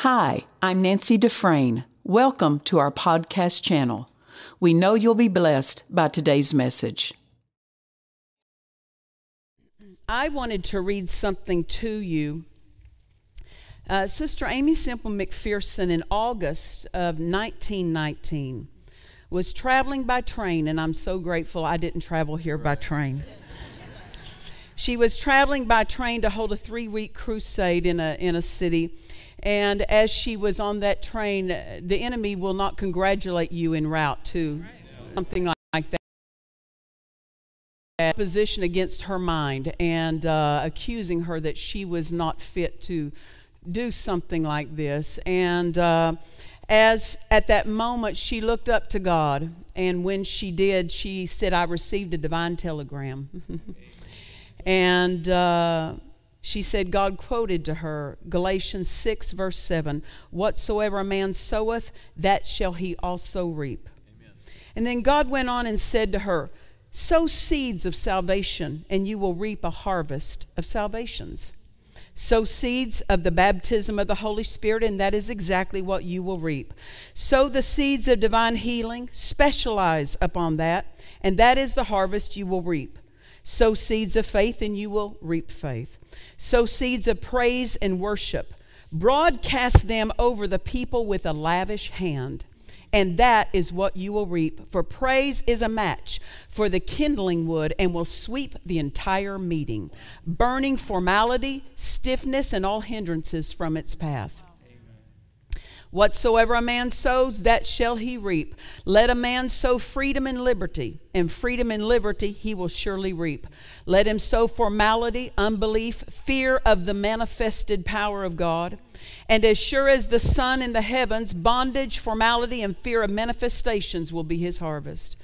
Hi, I'm Nancy Dufresne. Welcome to our podcast channel. We know you'll be blessed by today's message. I wanted to read something to you. Uh, Sister Aimee Semple McPherson in August of 1919 was traveling by train, and I'm so grateful I didn't travel here by train. she was traveling by train to hold a three week crusade in a, in a city. And as she was on that train, the enemy will not congratulate you en route to something like that opposition against her mind and uh, accusing her that she was not fit to do something like this. And uh, as at that moment she looked up to God, and when she did, she said, I received a divine telegram. and uh, she said, God quoted to her Galatians 6, verse 7 Whatsoever a man soweth, that shall he also reap. Amen. And then God went on and said to her, Sow seeds of salvation, and you will reap a harvest of salvations. Sow seeds of the baptism of the Holy Spirit, and that is exactly what you will reap. Sow the seeds of divine healing, specialize upon that, and that is the harvest you will reap. Sow seeds of faith, and you will reap faith. Sow seeds of praise and worship. Broadcast them over the people with a lavish hand and that is what you will reap. For praise is a match for the kindling wood and will sweep the entire meeting, burning formality, stiffness, and all hindrances from its path. Whatsoever a man sows, that shall he reap. Let a man sow freedom and liberty, and freedom and liberty he will surely reap. Let him sow formality, unbelief, fear of the manifested power of God. And as sure as the sun in the heavens, bondage, formality, and fear of manifestations will be his harvest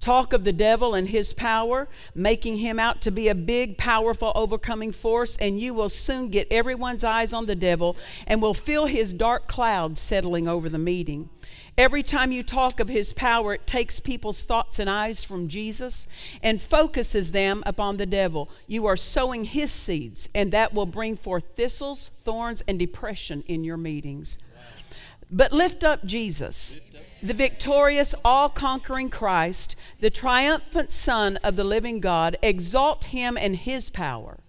talk of the devil and his power, making him out to be a big, powerful, overcoming force, and you will soon get everyone's eyes on the devil and will feel his dark clouds settling over the meeting. Every time you talk of his power, it takes people's thoughts and eyes from Jesus and focuses them upon the devil. You are sowing his seeds, and that will bring forth thistles, thorns, and depression in your meetings. But lift up Jesus the victorious, all conquering Christ, the triumphant Son of the living God, exalt him and his power.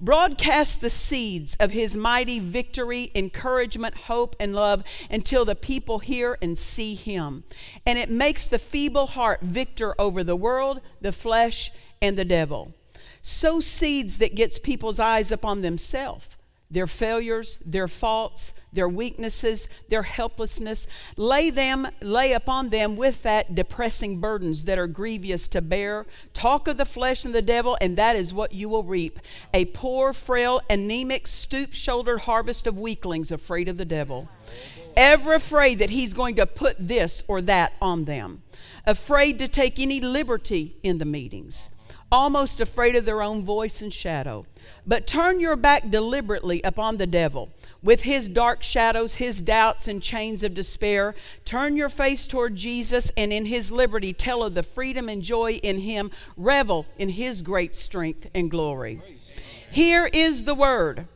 Broadcast the seeds of his mighty victory, encouragement, hope, and love until the people hear and see him. And it makes the feeble heart victor over the world, the flesh, and the devil. Sow seeds that gets people's eyes upon themselves their failures, their faults, their weaknesses, their helplessness. Lay them, lay upon them with that depressing burdens that are grievous to bear. Talk of the flesh and the devil, and that is what you will reap. A poor, frail, anemic, stoop shouldered harvest of weaklings afraid of the devil. Ever afraid that he's going to put this or that on them. Afraid to take any liberty in the meetings almost afraid of their own voice and shadow. But turn your back deliberately upon the devil with his dark shadows, his doubts, and chains of despair. Turn your face toward Jesus and in his liberty tell of the freedom and joy in him. Revel in his great strength and glory. Here is the word.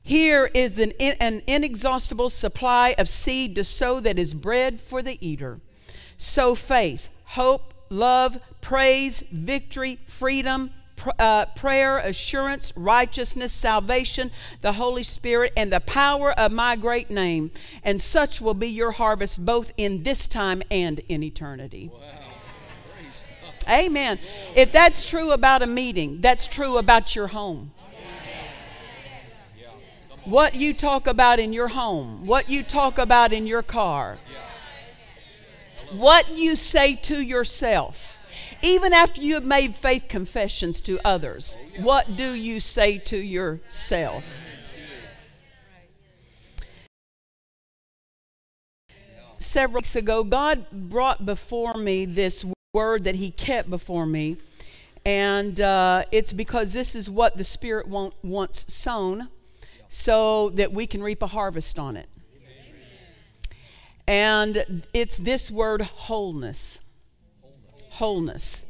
Here is an, an inexhaustible supply of seed to sow that is bread for the eater. Sow faith, hope, love, praise, victory, freedom, pr- uh, prayer, assurance, righteousness, salvation, the Holy Spirit, and the power of my great name. And such will be your harvest both in this time and in eternity. Wow. Amen. If that's true about a meeting, that's true about your home. What you talk about in your home, what you talk about in your car, what you say to yourself, even after you have made faith confessions to others, what do you say to yourself? Several weeks ago, God brought before me this word that He kept before me. And uh, it's because this is what the Spirit want, wants sown so that we can reap a harvest on it. And it's this word wholeness. Wholeness.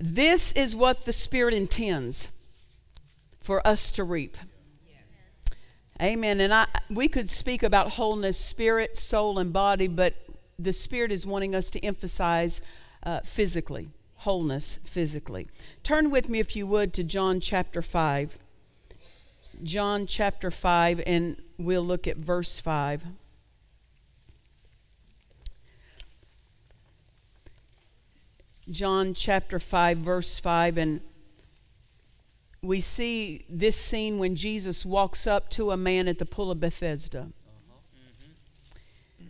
This is what the Spirit intends for us to reap. Amen. And I we could speak about wholeness, spirit, soul, and body, but the spirit is wanting us to emphasize uh, physically, wholeness physically. Turn with me, if you would, to John chapter 5. John chapter 5, and we'll look at verse 5. John chapter 5, verse 5, and we see this scene when Jesus walks up to a man at the pool of Bethesda. Uh-huh.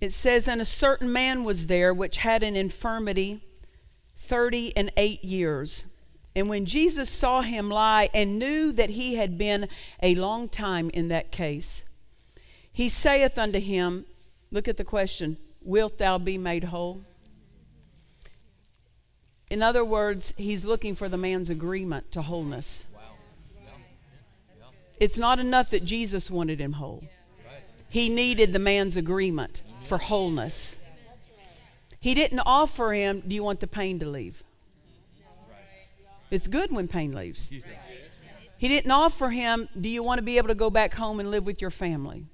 It says, And a certain man was there which had an infirmity thirty and eight years. And when Jesus saw him lie and knew that he had been a long time in that case, he saith unto him, Look at the question, Wilt thou be made whole? In other words, he's looking for the man's agreement to wholeness. It's not enough that Jesus wanted him whole. He needed the man's agreement for wholeness. He didn't offer him, Do you want the pain to leave? It's good when pain leaves. He didn't offer him, Do you want to be able to go back home and live with your family?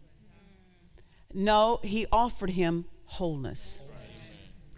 No, he offered him wholeness.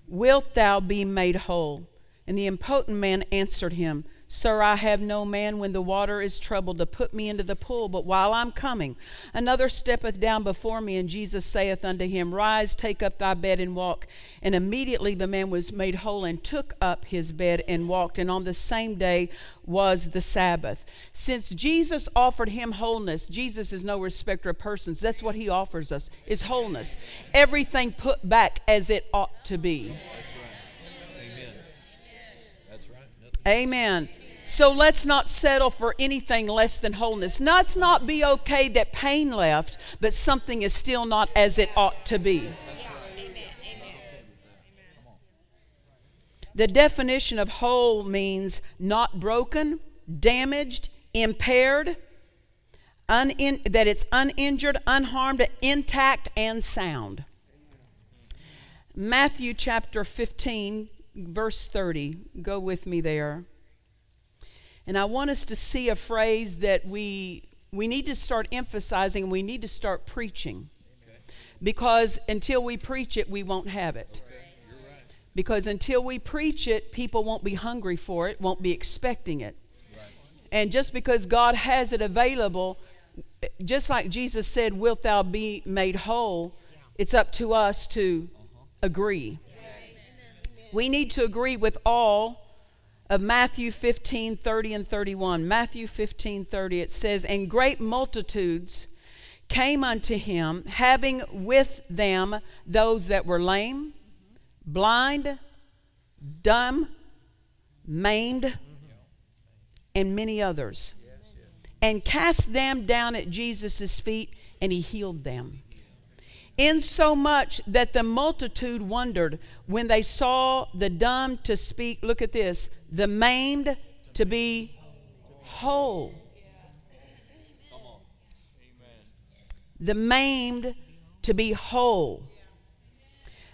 Wilt thou be made whole? And the impotent man answered him, Sir, I have no man when the water is troubled to put me into the pool, but while I'm coming, another steppeth down before me, and Jesus saith unto him, Rise, take up thy bed and walk. And immediately the man was made whole and took up his bed and walked. And on the same day was the Sabbath. Since Jesus offered him wholeness, Jesus is no respecter of persons. That's what he offers us, is wholeness. Everything put back as it ought to be. Amen. So let's not settle for anything less than wholeness. Let's not be okay that pain left, but something is still not as it ought to be. The definition of whole means not broken, damaged, impaired, that it's uninjured, unharmed, intact, and sound. Matthew chapter 15, verse 30. Go with me there. And I want us to see a phrase that we we need to start emphasizing and we need to start preaching. Okay. Because until we preach it, we won't have it. Okay. Right. Because until we preach it, people won't be hungry for it, won't be expecting it. Right. And just because God has it available, just like Jesus said, Wilt thou be made whole? It's up to us to agree. We need to agree with all of Matthew 15 30 and 31. Matthew 15 30, it says, And great multitudes came unto him, having with them those that were lame, blind, dumb, maimed, and many others, and cast them down at Jesus' feet, and he healed them insomuch that the multitude wondered when they saw the dumb to speak. Look at this the maimed to be whole. The maimed to be whole.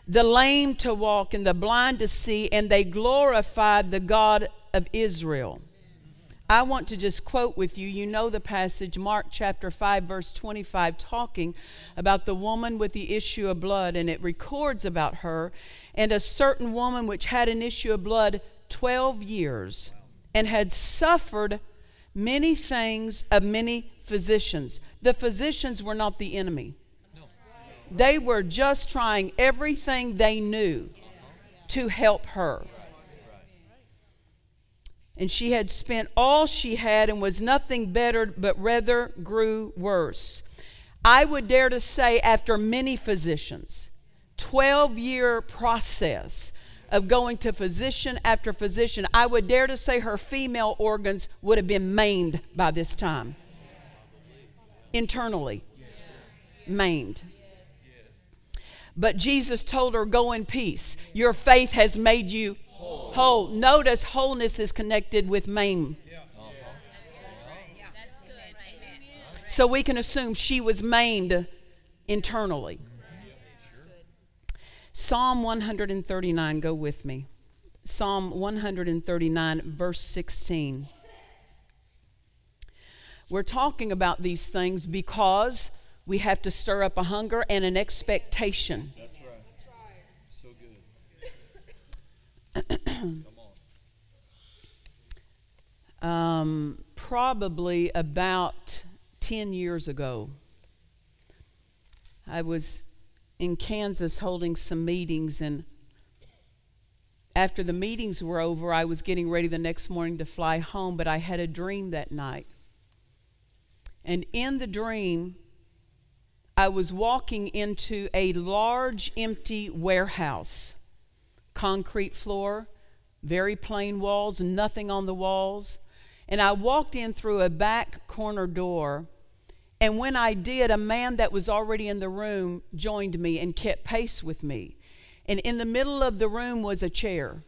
The lame to walk and the blind to see, and they glorified the God of Israel. I want to just quote with you. You know the passage, Mark chapter 5, verse 25, talking about the woman with the issue of blood, and it records about her and a certain woman which had an issue of blood 12 years and had suffered many things of many physicians. The physicians were not the enemy, they were just trying everything they knew to help her and she had spent all she had and was nothing better, but rather grew worse. I would dare to say, after many physicians, 12 year process of going to physician after physician, I would dare to say her female organs would have been maimed by this time. Internally, maimed. But Jesus told her, Go in peace. Your faith has made you Whole. Notice wholeness is connected with maim. So we can assume she was maimed internally. Psalm 139, go with me. Psalm 139, verse 16. We're talking about these things because we have to stir up a hunger and an expectation. So good. Come on. Um, probably about 10 years ago. I was in Kansas holding some meetings, and after the meetings were over, I was getting ready the next morning to fly home, but I had a dream that night. And in the dream, I was walking into a large empty warehouse, concrete floor, very plain walls, nothing on the walls. And I walked in through a back corner door. And when I did, a man that was already in the room joined me and kept pace with me. And in the middle of the room was a chair.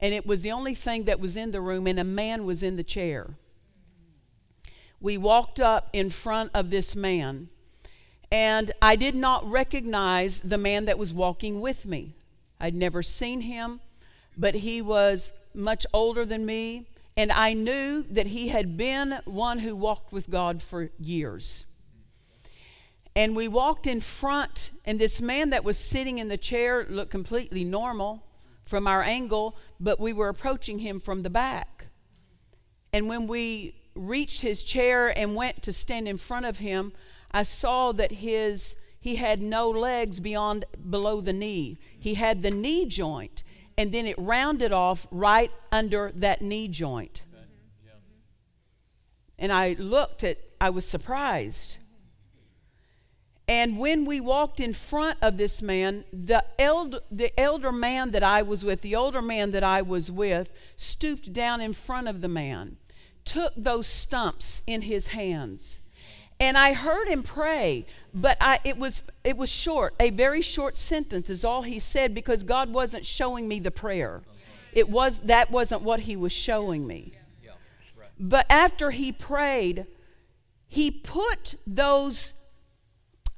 And it was the only thing that was in the room, and a man was in the chair. We walked up in front of this man, and I did not recognize the man that was walking with me. I'd never seen him, but he was much older than me, and I knew that he had been one who walked with God for years. And we walked in front, and this man that was sitting in the chair looked completely normal from our angle, but we were approaching him from the back. And when we reached his chair and went to stand in front of him, I saw that his he had no legs beyond below the knee. He had the knee joint and then it rounded off right under that knee joint. And I looked at, I was surprised. And when we walked in front of this man, the, eld, the elder man that I was with, the older man that I was with, stooped down in front of the man, took those stumps in his hands. And I heard him pray, but I, it, was, it was short. A very short sentence is all he said because God wasn't showing me the prayer. It was, that wasn't what he was showing me. But after he prayed, he put those.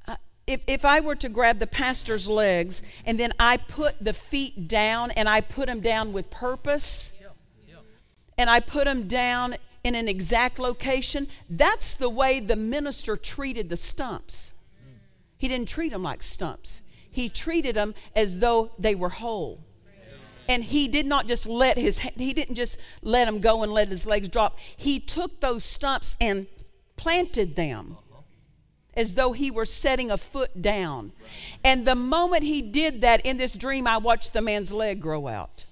Uh, if, if I were to grab the pastor's legs and then I put the feet down and I put them down with purpose, and I put them down in an exact location, that's the way the minister treated the stumps. He didn't treat them like stumps, he treated them as though they were whole. And he did not just let his he didn't just let him go and let his legs drop. He took those stumps and planted them as though he were setting a foot down. And the moment he did that in this dream i watched the man's leg grow out.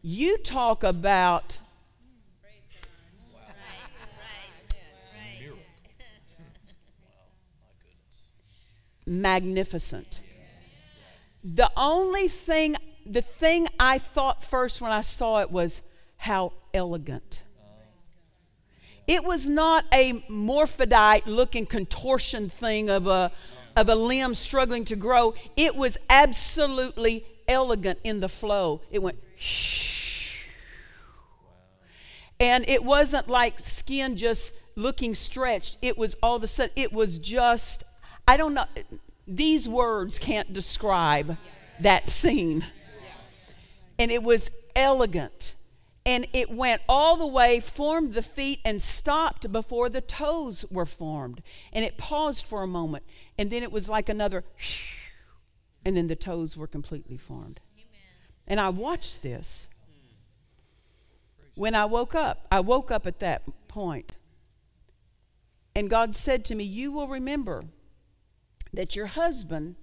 You talk about magnificent the only thing the thing I thought first when I saw it was how elegant. It was not a morphodite looking contortion thing of a, of a limb struggling to grow. It was absolutely elegant in the flow. It went. And it wasn't like skin just looking stretched. It was all of a sudden, it was just, I don't know, these words can't describe that scene and it was elegant. And it went all the way, formed the feet, and stopped before the toes were formed. And it paused for a moment. And then it was like another, and then the toes were completely formed. And I watched this. When I woke up, I woke up at that point. And God said to me, You will remember that your husband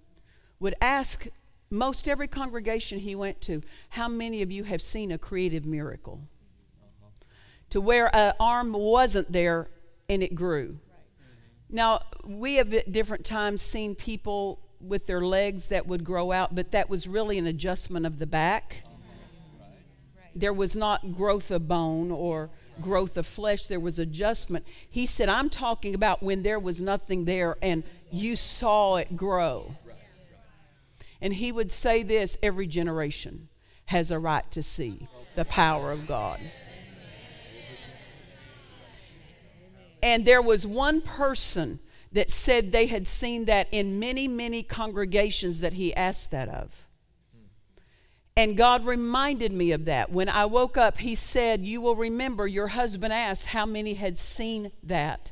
would ask most every congregation he went to, how many of you have seen a creative miracle? To where an arm wasn't there and it grew. Right. Now, we have at different times seen people with their legs that would grow out, but that was really an adjustment of the back. There was not growth of bone or growth of flesh, there was adjustment. He said, I'm talking about when there was nothing there and you saw it grow. And he would say this every generation has a right to see the power of God. And there was one person that said they had seen that in many, many congregations that he asked that of. And God reminded me of that. When I woke up, He said, You will remember your husband asked how many had seen that.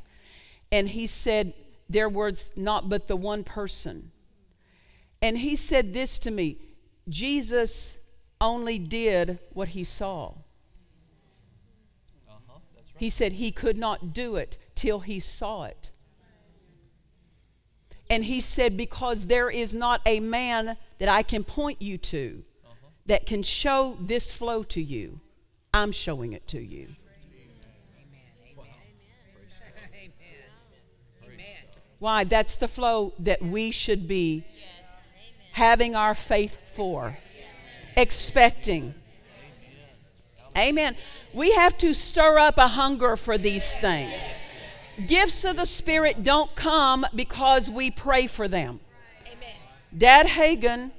And He said, There was not but the one person. And He said this to me Jesus only did what He saw. He said he could not do it till he saw it. And he said, Because there is not a man that I can point you to that can show this flow to you, I'm showing it to you. Why? That's the flow that we should be having our faith for, expecting. Amen. We have to stir up a hunger for these things. Gifts of the Spirit don't come because we pray for them. Dad Hagin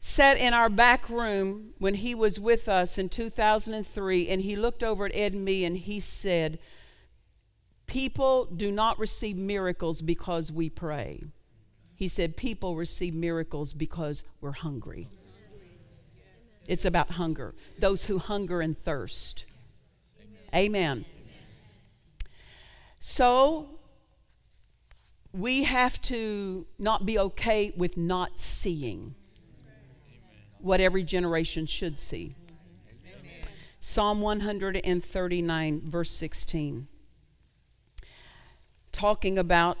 sat in our back room when he was with us in 2003 and he looked over at Ed and me and he said, People do not receive miracles because we pray. He said, People receive miracles because we're hungry. It's about hunger. Those who hunger and thirst. Amen. So, we have to not be okay with not seeing what every generation should see. Psalm 139, verse 16. Talking about,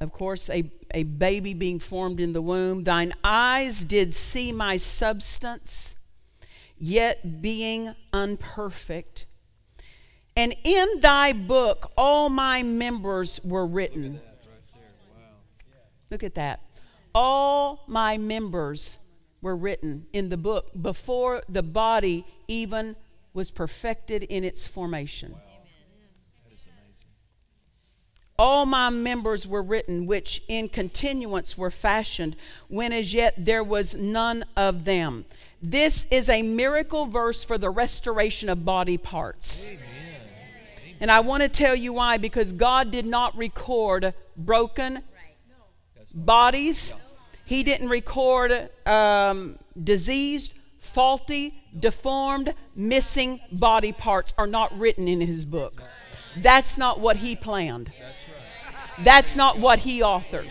of course, a, a baby being formed in the womb. Thine eyes did see my substance, yet being unperfect. And in thy book all my members were written. Look at that. All my members were written in the book before the body even was perfected in its formation. All my members were written, which in continuance were fashioned, when as yet there was none of them. This is a miracle verse for the restoration of body parts. Amen. And I want to tell you why because God did not record broken bodies, He didn't record um, diseased, faulty, deformed, missing body parts are not written in His book. That's not what He planned. That's not what He authored.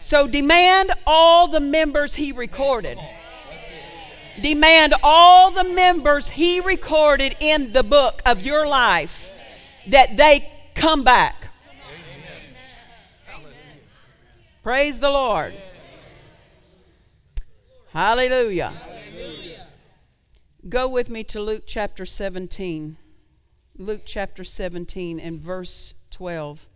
So demand all the members He recorded. Demand all the members He recorded in the book of your life that they come back. Praise the Lord. Hallelujah. Go with me to Luke chapter 17. Luke chapter 17 and verse 12.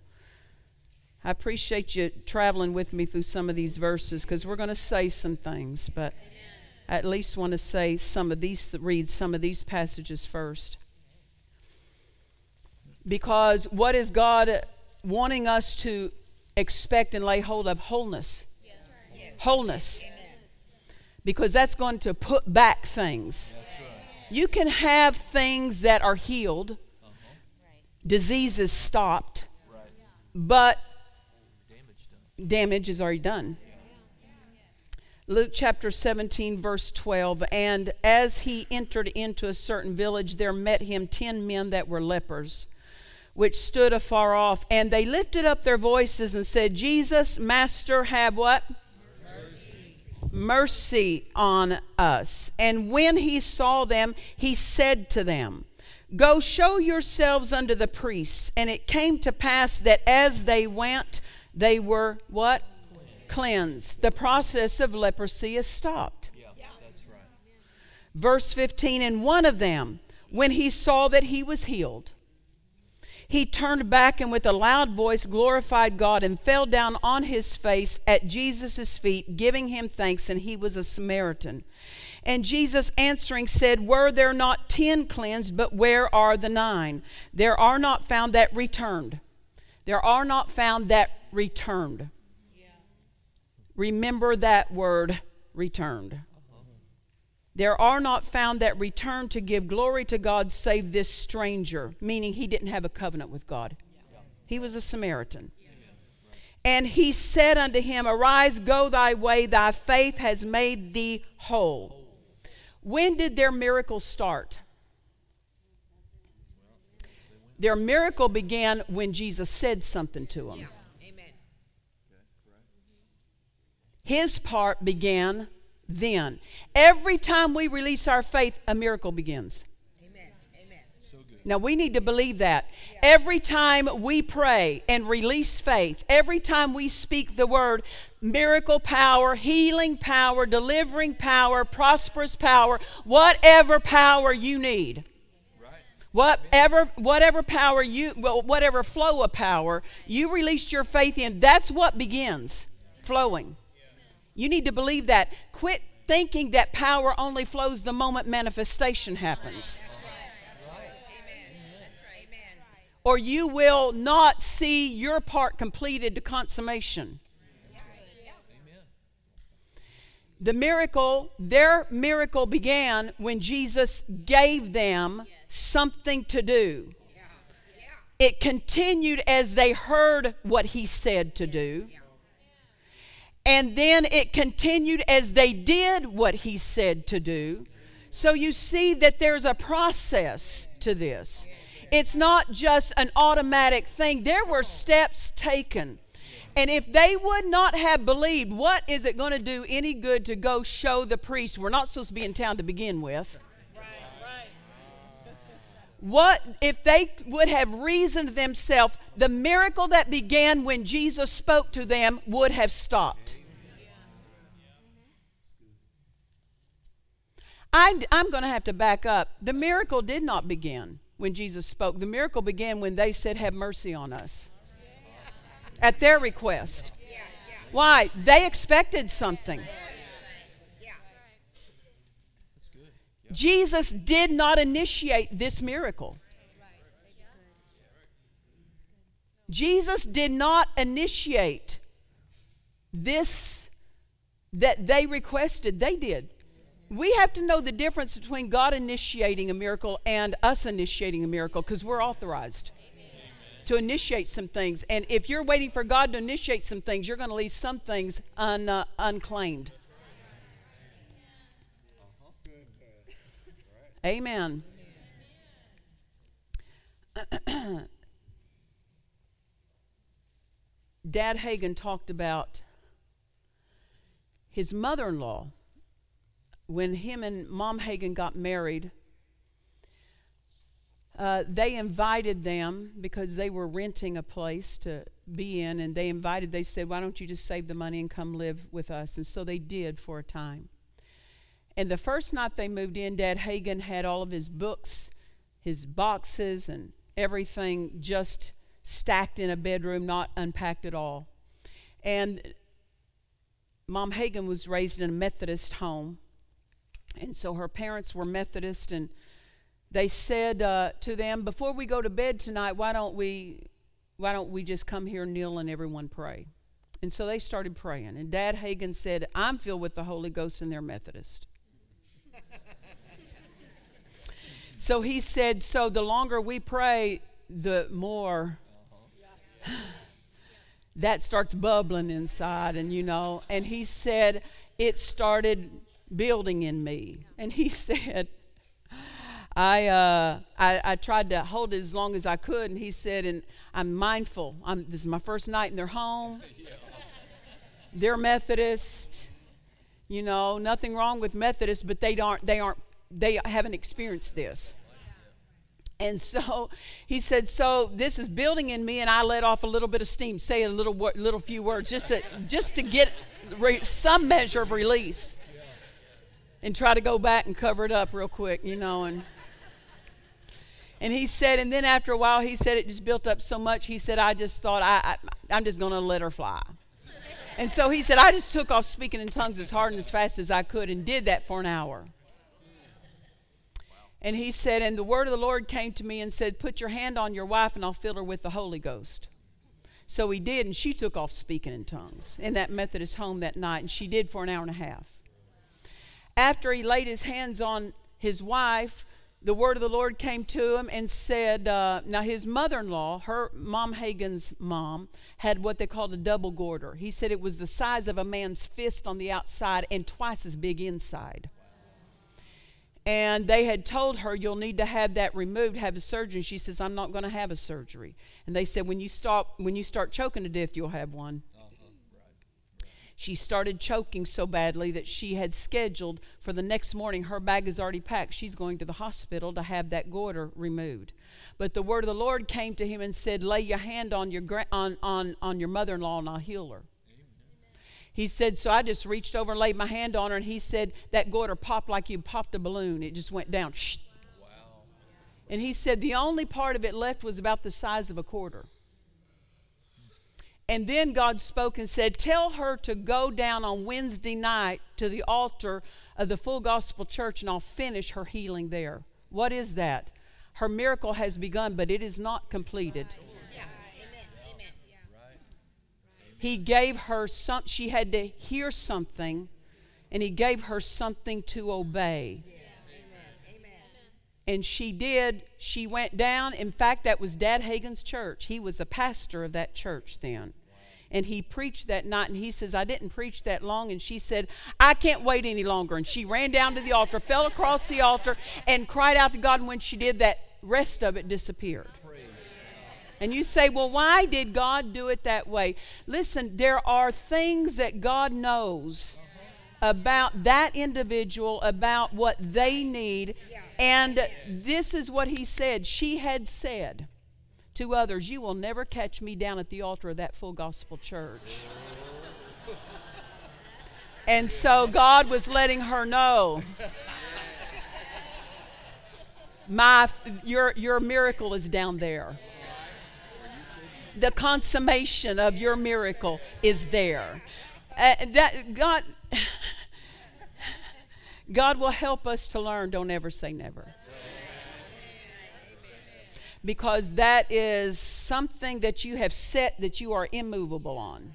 I appreciate you traveling with me through some of these verses because we're going to say some things, but I at least want to say some of these, read some of these passages first. Because what is God wanting us to expect and lay hold of? Wholeness. Yes. Wholeness. Amen. Because that's going to put back things. Right. You can have things that are healed, uh-huh. diseases stopped, right. but damage, is already done. Luke chapter 17, verse 12. And as he entered into a certain village, there met him ten men that were lepers, which stood afar off. And they lifted up their voices and said, Jesus, Master, have what? Mercy. Mercy on us. And when he saw them, he said to them, Go show yourselves unto the priests. And it came to pass that as they went, they were what? cleansed. The process of leprosy is stopped. Yeah, that's right. Verse 15 And one of them, when he saw that he was healed, he turned back and with a loud voice glorified God and fell down on his face at Jesus' feet, giving him thanks, and he was a Samaritan. And Jesus answering said, Were there not ten cleansed, but where are the nine? There are not found that returned. There are not found that returned. Remember that word returned. There are not found that return to give glory to God save this stranger, meaning he didn't have a covenant with God. He was a Samaritan. And he said unto him, Arise, go thy way, thy faith has made thee whole. When did their miracle start? Their miracle began when Jesus said something to them. Amen. His part began then. Every time we release our faith, a miracle begins. Amen. Amen. So Now we need to believe that. Every time we pray and release faith, every time we speak the word, miracle power, healing power, delivering power, prosperous power, whatever power you need. Whatever, whatever power you, well, whatever flow of power you release your faith in, that's what begins flowing. You need to believe that. Quit thinking that power only flows the moment manifestation happens. Or you will not see your part completed to consummation. The miracle, their miracle began when Jesus gave them something to do. It continued as they heard what he said to do. And then it continued as they did what he said to do. So you see that there's a process to this. It's not just an automatic thing. There were steps taken. And if they would not have believed, what is it going to do any good to go show the priest? We're not supposed to be in town to begin with. What if they would have reasoned themselves, the miracle that began when Jesus spoke to them would have stopped? I, I'm going to have to back up. The miracle did not begin when Jesus spoke. The miracle began when they said, Have mercy on us. At their request. Why? They expected something. Jesus did not initiate this miracle. Jesus did not initiate this that they requested, they did. We have to know the difference between God initiating a miracle and us initiating a miracle because we're authorized to initiate some things. And if you're waiting for God to initiate some things, you're going to leave some things un, uh, unclaimed. Amen. Dad Hagin talked about his mother in law when him and Mom Hagin got married. Uh, they invited them because they were renting a place to be in, and they invited, they said, Why don't you just save the money and come live with us? And so they did for a time. And the first night they moved in, Dad Hagin had all of his books, his boxes, and everything just stacked in a bedroom, not unpacked at all. And Mom Hagin was raised in a Methodist home. And so her parents were Methodist, and they said uh, to them, "Before we go to bed tonight, why don't we, why don't we just come here, kneel, and everyone pray?" And so they started praying. And Dad Hagin said, "I'm filled with the Holy Ghost, and they're Methodist." so he said, "So the longer we pray, the more." that starts bubbling inside, and you know, and he said, it started building in me. And he said, I, uh, I, I, tried to hold it as long as I could, and he said, and I'm mindful. I'm, this is my first night in their home. They're Methodist. You know, nothing wrong with Methodists, but they aren't, they aren't, they haven't experienced this. And so he said, "So this is building in me, and I let off a little bit of steam, say a little, little few words, just to, just to get re- some measure of release." and try to go back and cover it up real quick, you know, and and he said, and then after a while, he said it just built up so much. He said, I just thought I, I am just going to let her fly. And so he said, I just took off speaking in tongues as hard and as fast as I could and did that for an hour. And he said, and the word of the Lord came to me and said, Put your hand on your wife and I'll fill her with the Holy Ghost. So he did, and she took off speaking in tongues in that Methodist home that night, and she did for an hour and a half after he laid his hands on his wife, the word of the Lord came to him and said, uh, now his mother in law, her mom Hagin's mom, had what they called a double goiter. He said it was the size of a man's fist on the outside and twice as big inside. And they had told her, You'll need to have that removed, have a surgery. She says, I'm not going to have a surgery. And they said, When you stop, when you start choking to death, you'll have one. She started choking so badly that she had scheduled for the next morning. Her bag is already packed. She's going to the hospital to have that goiter removed. But the word of the Lord came to him and said, "Lay your hand on your gra- on on on your mother-in-law, and I'll heal her." He said, so I just reached over and laid my hand on her, and he said that goiter popped like you popped a balloon. It just went down. Wow. And he said the only part of it left was about the size of a quarter. And then God spoke and said, Tell her to go down on Wednesday night to the altar of the Full Gospel Church, and I'll finish her healing there. What is that? Her miracle has begun, but it is not completed. He gave her some, she had to hear something, and He gave her something to obey. And she did. She went down. In fact, that was Dad Hagin's church. He was the pastor of that church then. And he preached that night, and he says, I didn't preach that long. And she said, I can't wait any longer. And she ran down to the altar, fell across the altar, and cried out to God. And when she did, that rest of it disappeared. And you say, well, why did God do it that way? Listen, there are things that God knows about that individual, about what they need. And this is what he said. She had said to others, You will never catch me down at the altar of that full gospel church. And so God was letting her know. My, your, your miracle is down there. The consummation of your miracle is there. Uh, that God, God will help us to learn. Don't ever say never. Because that is something that you have set that you are immovable on.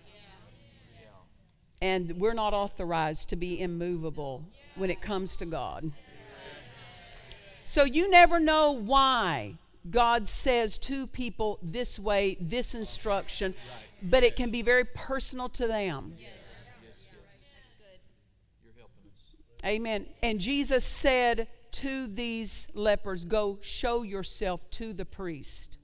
And we're not authorized to be immovable when it comes to God. So you never know why God says to people this way, this instruction, but it can be very personal to them. Amen. And Jesus said to these lepers, Go show yourself to the priest.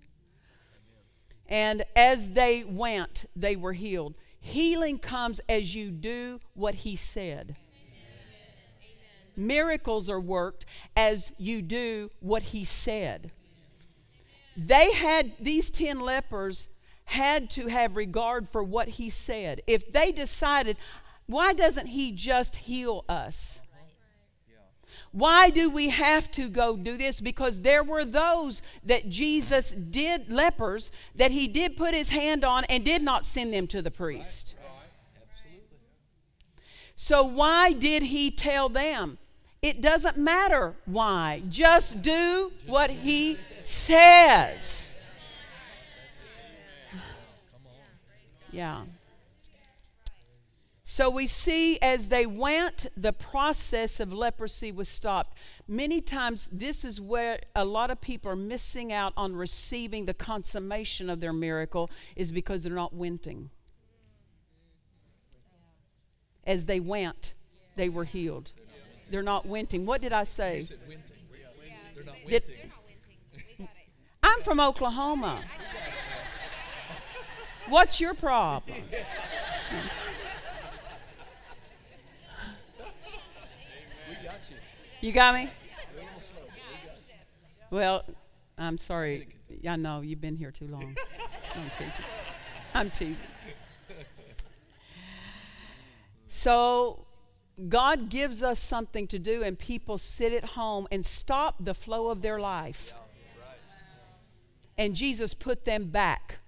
And as they went, they were healed. Healing comes as you do what he said. Miracles are worked as you do what he said. They had, these 10 lepers had to have regard for what he said. If they decided, why doesn't he just heal us? Why do we have to go do this? Because there were those that Jesus did, lepers, that he did put his hand on and did not send them to the priest. So, why did he tell them? It doesn't matter why. Just do what he says. Yeah. So we see as they went, the process of leprosy was stopped. Many times, this is where a lot of people are missing out on receiving the consummation of their miracle, is because they're not winting. As they went, they were healed. They're not winting. What did I say? Did- I'm from Oklahoma. What's your problem? You got me? Well, I'm sorry. I know you've been here too long. I'm teasing. I'm teasing. So, God gives us something to do, and people sit at home and stop the flow of their life. And Jesus put them back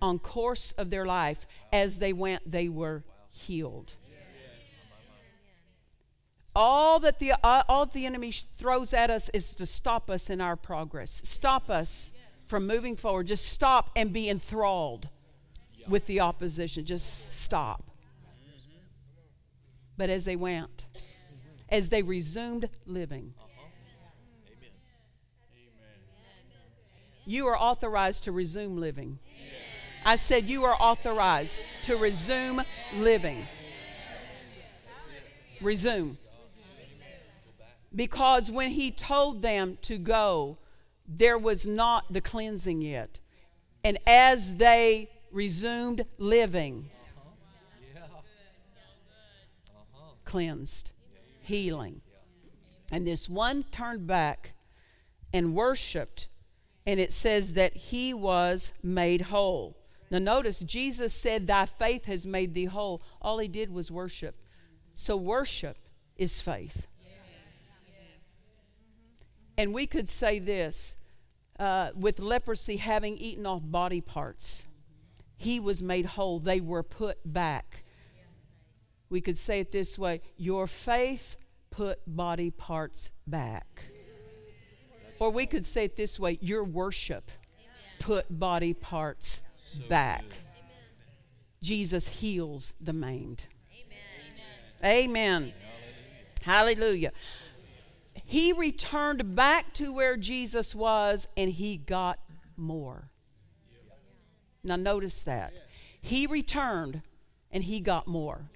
on course of their life. As they went, they were healed. All that the uh, all the enemy throws at us is to stop us in our progress. Stop us from moving forward. Just stop and be enthralled with the opposition. Just stop. But as they went, as they resumed living, you are authorized to resume living. I said you are authorized to resume living. Resume. Because when he told them to go, there was not the cleansing yet. And as they resumed living, cleansed, healing. And this one turned back and worshiped, and it says that he was made whole. Now, notice Jesus said, Thy faith has made thee whole. All he did was worship. So, worship is faith. And we could say this uh, with leprosy having eaten off body parts, he was made whole. They were put back. We could say it this way Your faith put body parts back. Or we could say it this way Your worship put body parts back. Jesus heals the maimed. Amen. Hallelujah. He returned back to where Jesus was and he got more. Now, notice that. He returned and he got more.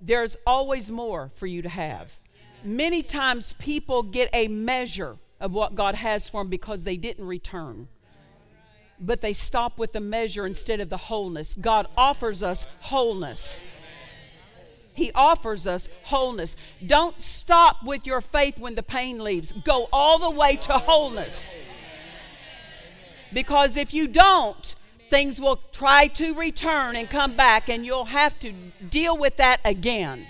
There's always more for you to have. Many times people get a measure of what God has for them because they didn't return. But they stop with the measure instead of the wholeness. God offers us wholeness. He offers us wholeness. Don't stop with your faith when the pain leaves. Go all the way to wholeness. Because if you don't, things will try to return and come back, and you'll have to deal with that again.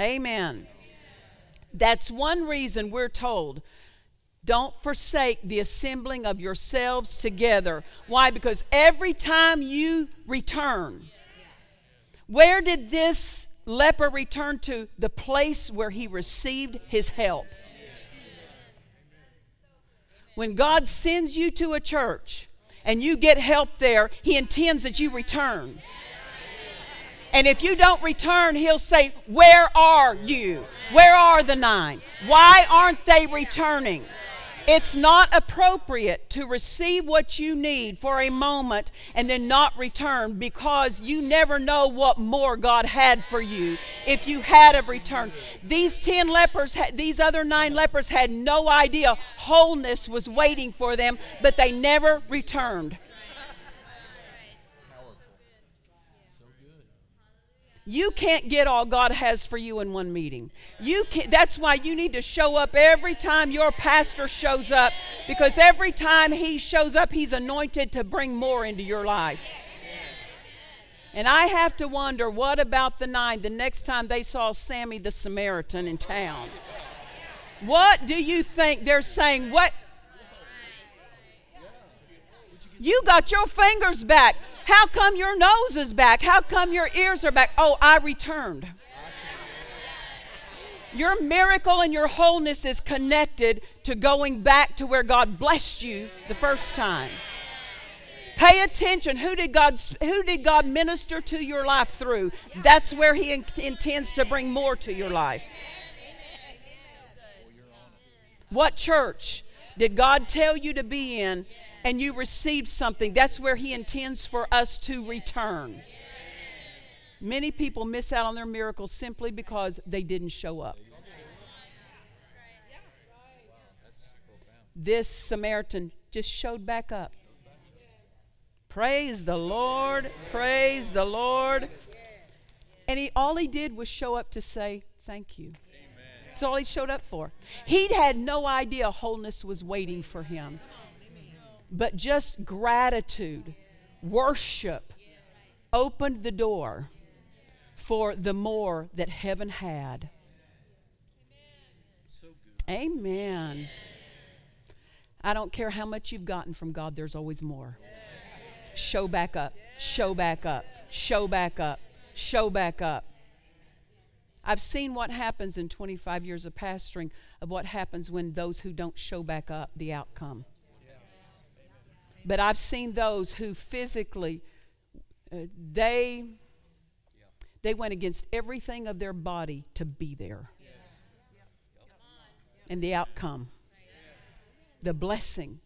Amen. That's one reason we're told don't forsake the assembling of yourselves together. Why? Because every time you return, where did this leper return to? The place where he received his help. When God sends you to a church and you get help there, he intends that you return. And if you don't return, he'll say, Where are you? Where are the nine? Why aren't they returning? It's not appropriate to receive what you need for a moment and then not return because you never know what more God had for you if you had a return. These 10 lepers, these other nine lepers had no idea wholeness was waiting for them, but they never returned. You can't get all God has for you in one meeting. You can't. that's why you need to show up every time your pastor shows up because every time he shows up, he's anointed to bring more into your life. And I have to wonder what about the nine the next time they saw Sammy the Samaritan in town? What do you think they're saying? What You got your fingers back. How come your nose is back? How come your ears are back? Oh, I returned. Your miracle and your wholeness is connected to going back to where God blessed you the first time. Pay attention. Who did God who did God minister to your life through? That's where he in, intends to bring more to your life. What church did God tell you to be in and you received something? That's where He intends for us to return. Many people miss out on their miracles simply because they didn't show up. This Samaritan just showed back up. Praise the Lord. Praise the Lord. And he all he did was show up to say thank you. That's all he showed up for. He'd had no idea wholeness was waiting for him. But just gratitude, worship opened the door for the more that heaven had. Amen. I don't care how much you've gotten from God, there's always more. Show back up, show back up, show back up, show back up. I've seen what happens in 25 years of pastoring of what happens when those who don't show back up, the outcome. But I've seen those who physically, uh, they, they went against everything of their body to be there. And the outcome, the blessing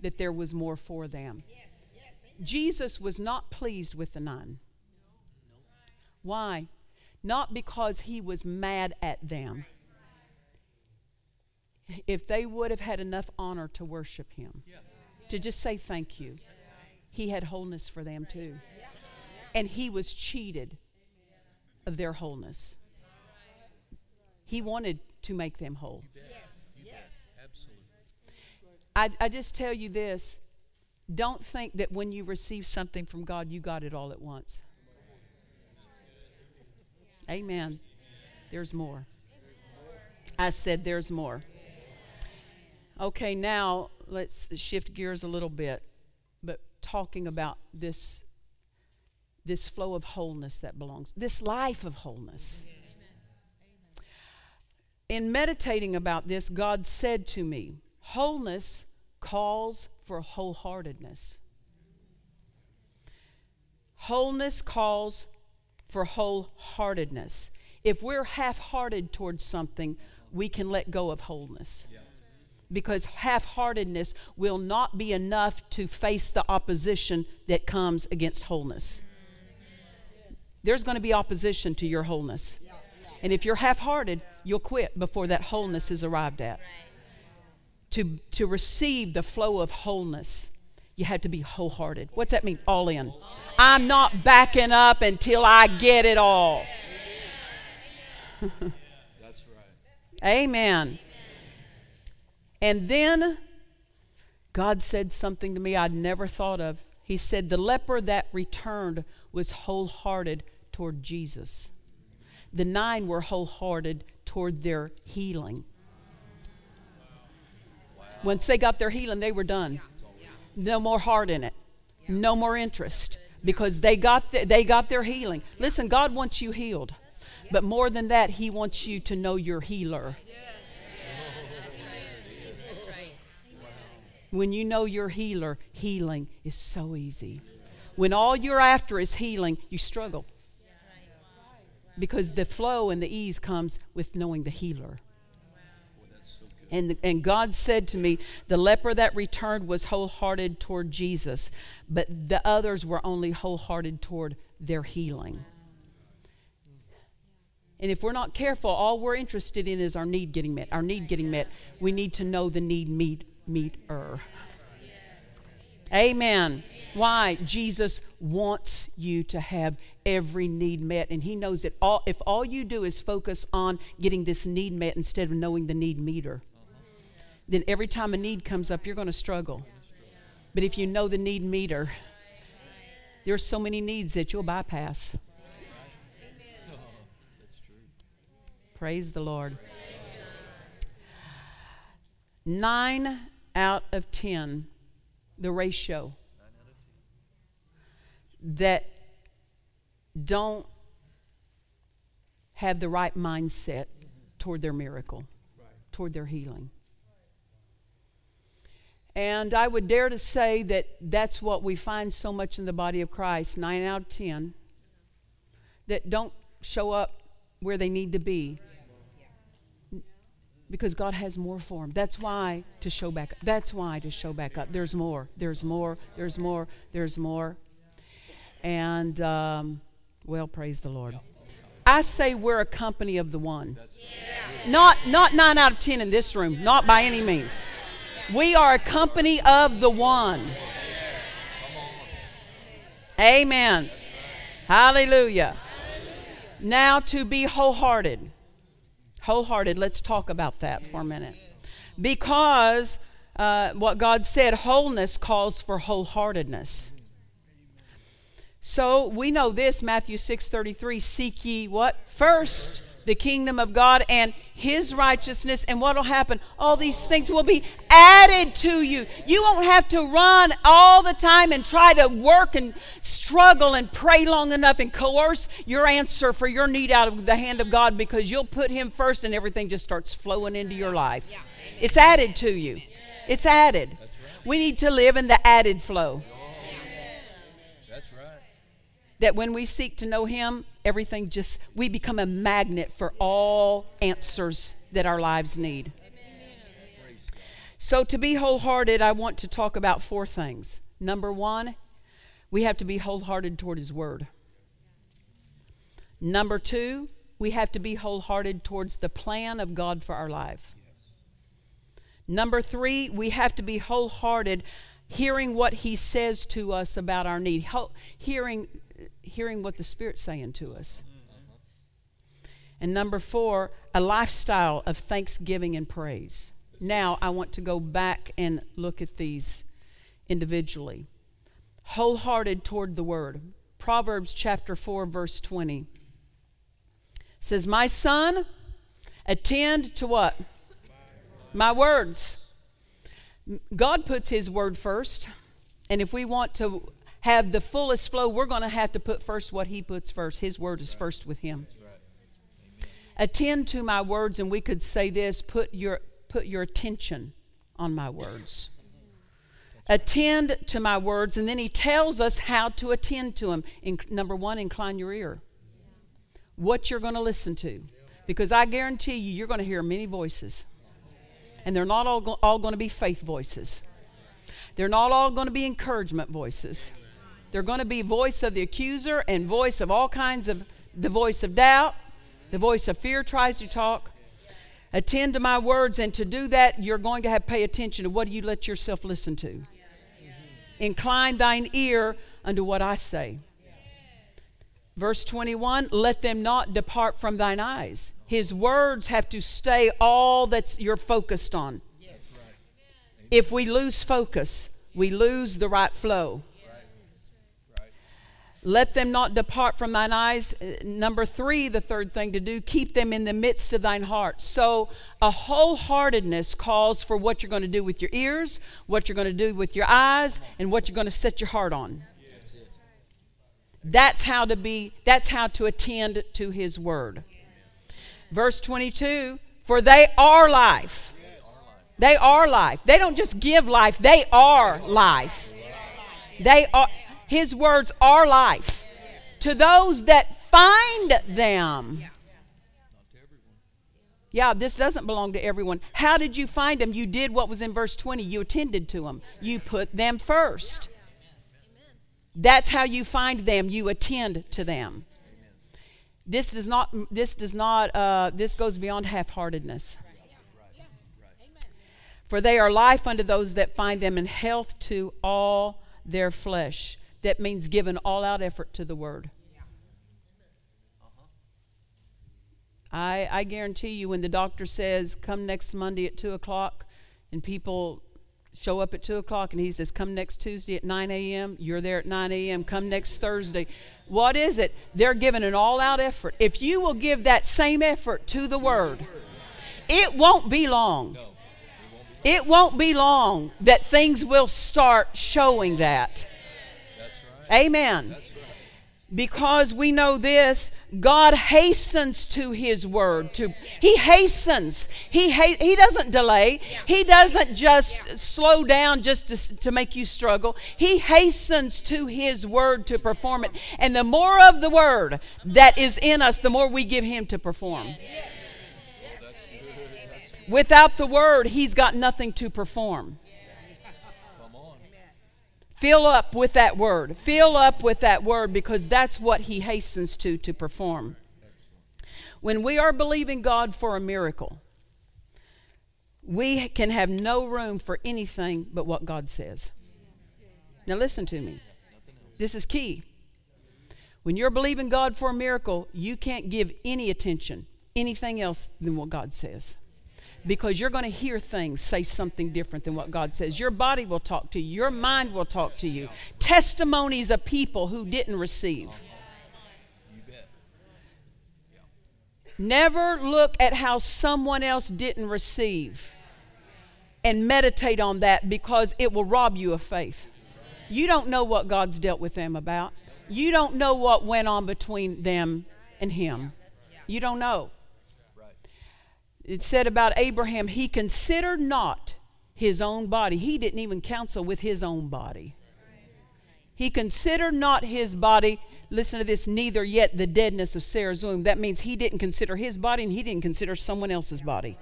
that there was more for them. Jesus was not pleased with the nine. Why? Not because he was mad at them. If they would have had enough honor to worship him, to just say thank you, he had wholeness for them too. And he was cheated of their wholeness. He wanted to make them whole. Yes, yes, I, I just tell you this don't think that when you receive something from God, you got it all at once. Amen. There's more. I said there's more. Okay, now let's shift gears a little bit, but talking about this this flow of wholeness that belongs, this life of wholeness. In meditating about this, God said to me, Wholeness calls for wholeheartedness. Wholeness calls for wholeheartedness. If we're half hearted towards something, we can let go of wholeness. Because half heartedness will not be enough to face the opposition that comes against wholeness. There's going to be opposition to your wholeness. And if you're half hearted, you'll quit before that wholeness is arrived at. To, to receive the flow of wholeness, you have to be wholehearted. What's that mean? All in. I'm not backing up until I get it all. That's right. Amen. And then God said something to me I'd never thought of. He said, The leper that returned was wholehearted toward Jesus. The nine were wholehearted toward their healing. Once they got their healing, they were done. No more heart in it, no more interest because they got, the, they got their healing. Listen, God wants you healed, but more than that, He wants you to know your healer. When you know your healer, healing is so easy. When all you're after is healing, you struggle. Because the flow and the ease comes with knowing the healer. And, and God said to me, The leper that returned was wholehearted toward Jesus, but the others were only wholehearted toward their healing. And if we're not careful, all we're interested in is our need getting met. Our need getting met. We need to know the need meet meter. Amen. Why? Jesus wants you to have every need met. And He knows that all, if all you do is focus on getting this need met instead of knowing the need meter, then every time a need comes up, you're going to struggle. But if you know the need meter, there's so many needs that you'll bypass. Praise the Lord. Nine out of ten, the ratio that don't have the right mindset toward their miracle, toward their healing. And I would dare to say that that's what we find so much in the body of Christ nine out of ten that don't show up where they need to be because God has more for them. That's why to show back up. That's why to show back up. There's more. There's more. There's more. There's more. And, um, well, praise the Lord. I say we're a company of the one. Not, not nine out of ten in this room, not by any means. We are a company of the one. Amen. Hallelujah. Now to be wholehearted. Wholehearted, let's talk about that for a minute. Because uh, what God said, wholeness calls for wholeheartedness. So we know this, Matthew 6:33, seek ye what? First the kingdom of God and his righteousness and what will happen? All these things will be added to you. You won't have to run all the time and try to work and struggle and pray long enough and coerce your answer for your need out of the hand of God because you'll put him first and everything just starts flowing into your life. It's added to you. It's added. We need to live in the added flow. That when we seek to know him everything just we become a magnet for all answers that our lives need. So to be wholehearted i want to talk about four things. Number one we have to be wholehearted toward his word. Number two, we have to be wholehearted towards the plan of God for our life. Number three, we have to be wholehearted hearing what He says to us about our need, hearing, hearing what the Spirit's saying to us. And number four, a lifestyle of thanksgiving and praise. Now, I want to go back and look at these individually. Wholehearted toward the word. Proverbs chapter 4, verse 20 says, My son, attend to what? My words. God puts his word first. And if we want to have the fullest flow, we're going to have to put first what he puts first. His word is first with him. Attend to my words, and we could say this put your, put your attention on my words. Attend to my words, and then he tells us how to attend to them. In, number one, incline your ear. What you're going to listen to. Because I guarantee you, you're going to hear many voices. And they're not all, go- all going to be faith voices. They're not all going to be encouragement voices. They're going to be voice of the accuser and voice of all kinds of the voice of doubt, the voice of fear tries to talk. Attend to my words, and to do that, you're going to have to pay attention to what do you let yourself listen to. Incline thine ear unto what I say. Verse 21 Let them not depart from thine eyes. His words have to stay all that you're focused on. If we lose focus, we lose the right flow. Let them not depart from thine eyes. Uh, Number three, the third thing to do, keep them in the midst of thine heart. So, a wholeheartedness calls for what you're going to do with your ears, what you're going to do with your eyes, and what you're going to set your heart on. That's how to be, that's how to attend to his word. Verse 22 For they are life. They are life. They don't just give life, they are life. They are his words are life to those that find them. Yeah, this doesn't belong to everyone. How did you find them? You did what was in verse 20. You attended to them. You put them first. That's how you find them. You attend to them. This does not. This does not. Uh, this goes beyond half-heartedness. For they are life unto those that find them, and health to all their flesh. That means giving all out effort to the word. I, I guarantee you, when the doctor says, come next Monday at 2 o'clock, and people show up at 2 o'clock, and he says, come next Tuesday at 9 a.m., you're there at 9 a.m., come next Thursday. What is it? They're giving an all out effort. If you will give that same effort to the Word, it won't be long. It won't be long that things will start showing that. Amen. Because we know this, God hastens to His word. To He hastens. He ha- He doesn't delay. He doesn't just slow down just to, to make you struggle. He hastens to His word to perform it. And the more of the word that is in us, the more we give Him to perform. Without the word, He's got nothing to perform. Fill up with that word. Fill up with that word because that's what he hastens to to perform. When we are believing God for a miracle, we can have no room for anything but what God says. Now, listen to me. This is key. When you're believing God for a miracle, you can't give any attention, anything else than what God says because you're going to hear things say something different than what God says. Your body will talk to you, your mind will talk to you. Testimonies of people who didn't receive. Never look at how someone else didn't receive and meditate on that because it will rob you of faith. You don't know what God's dealt with them about. You don't know what went on between them and Him. You don't know it said about Abraham, he considered not his own body. He didn't even counsel with his own body. He considered not his body, listen to this, neither yet the deadness of Sarah's womb. That means he didn't consider his body and he didn't consider someone else's body.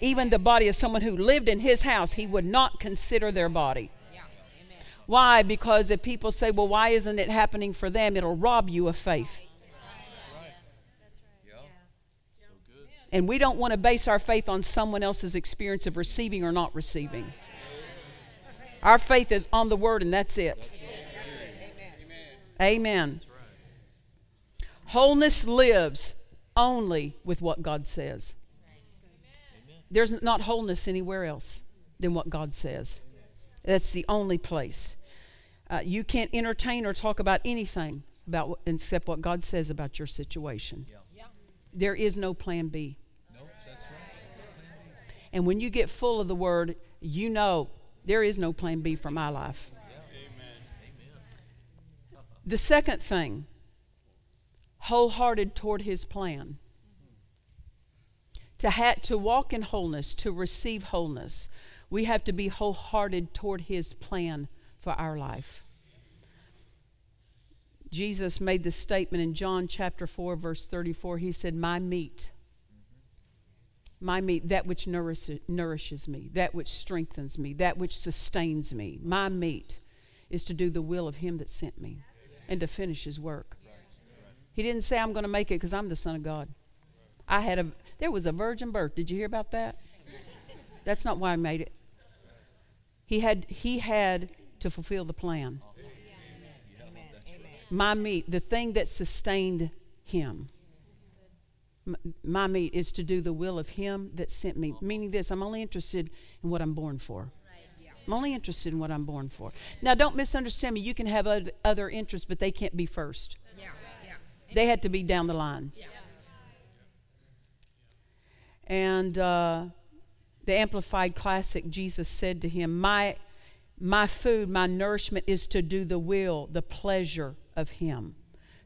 Even the body of someone who lived in his house, he would not consider their body. Why? Because if people say, well, why isn't it happening for them? It'll rob you of faith. Yeah. So good. And we don't want to base our faith on someone else's experience of receiving or not receiving. Our faith is on the Word, and that's it. Amen. Wholeness lives only with what God says. There's not wholeness anywhere else than what God says. That's the only place. Uh, you can't entertain or talk about anything about except what God says about your situation. There is no plan B. And when you get full of the word, you know there is no plan B for my life. Amen. The second thing, wholehearted toward his plan. To, ha- to walk in wholeness, to receive wholeness, we have to be wholehearted toward his plan for our life. Jesus made this statement in John chapter 4, verse 34. He said, My meat, my meat, that which nourishes, nourishes me, that which strengthens me, that which sustains me, my meat is to do the will of him that sent me and to finish his work. He didn't say, I'm going to make it because I'm the Son of God. I had a, there was a virgin birth. Did you hear about that? That's not why I made it. He had, he had to fulfill the plan. My meat, the thing that sustained him. My meat is to do the will of him that sent me. Meaning this, I'm only interested in what I'm born for. I'm only interested in what I'm born for. Now, don't misunderstand me. You can have other interests, but they can't be first. They had to be down the line. And uh, the Amplified Classic, Jesus said to him, my, my food, my nourishment is to do the will, the pleasure of Him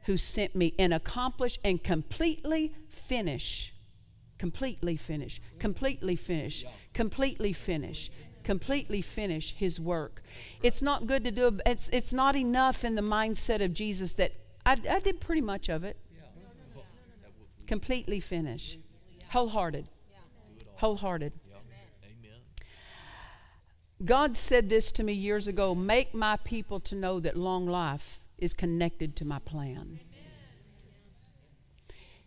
who sent me and accomplish and completely finish. Completely finish. Completely finish. Completely finish. Completely finish His work. It's not good to do, it's, it's not enough in the mindset of Jesus that I, I did pretty much of it. Completely finish. Wholehearted. Wholehearted. God said this to me years ago make my people to know that long life is connected to my plan.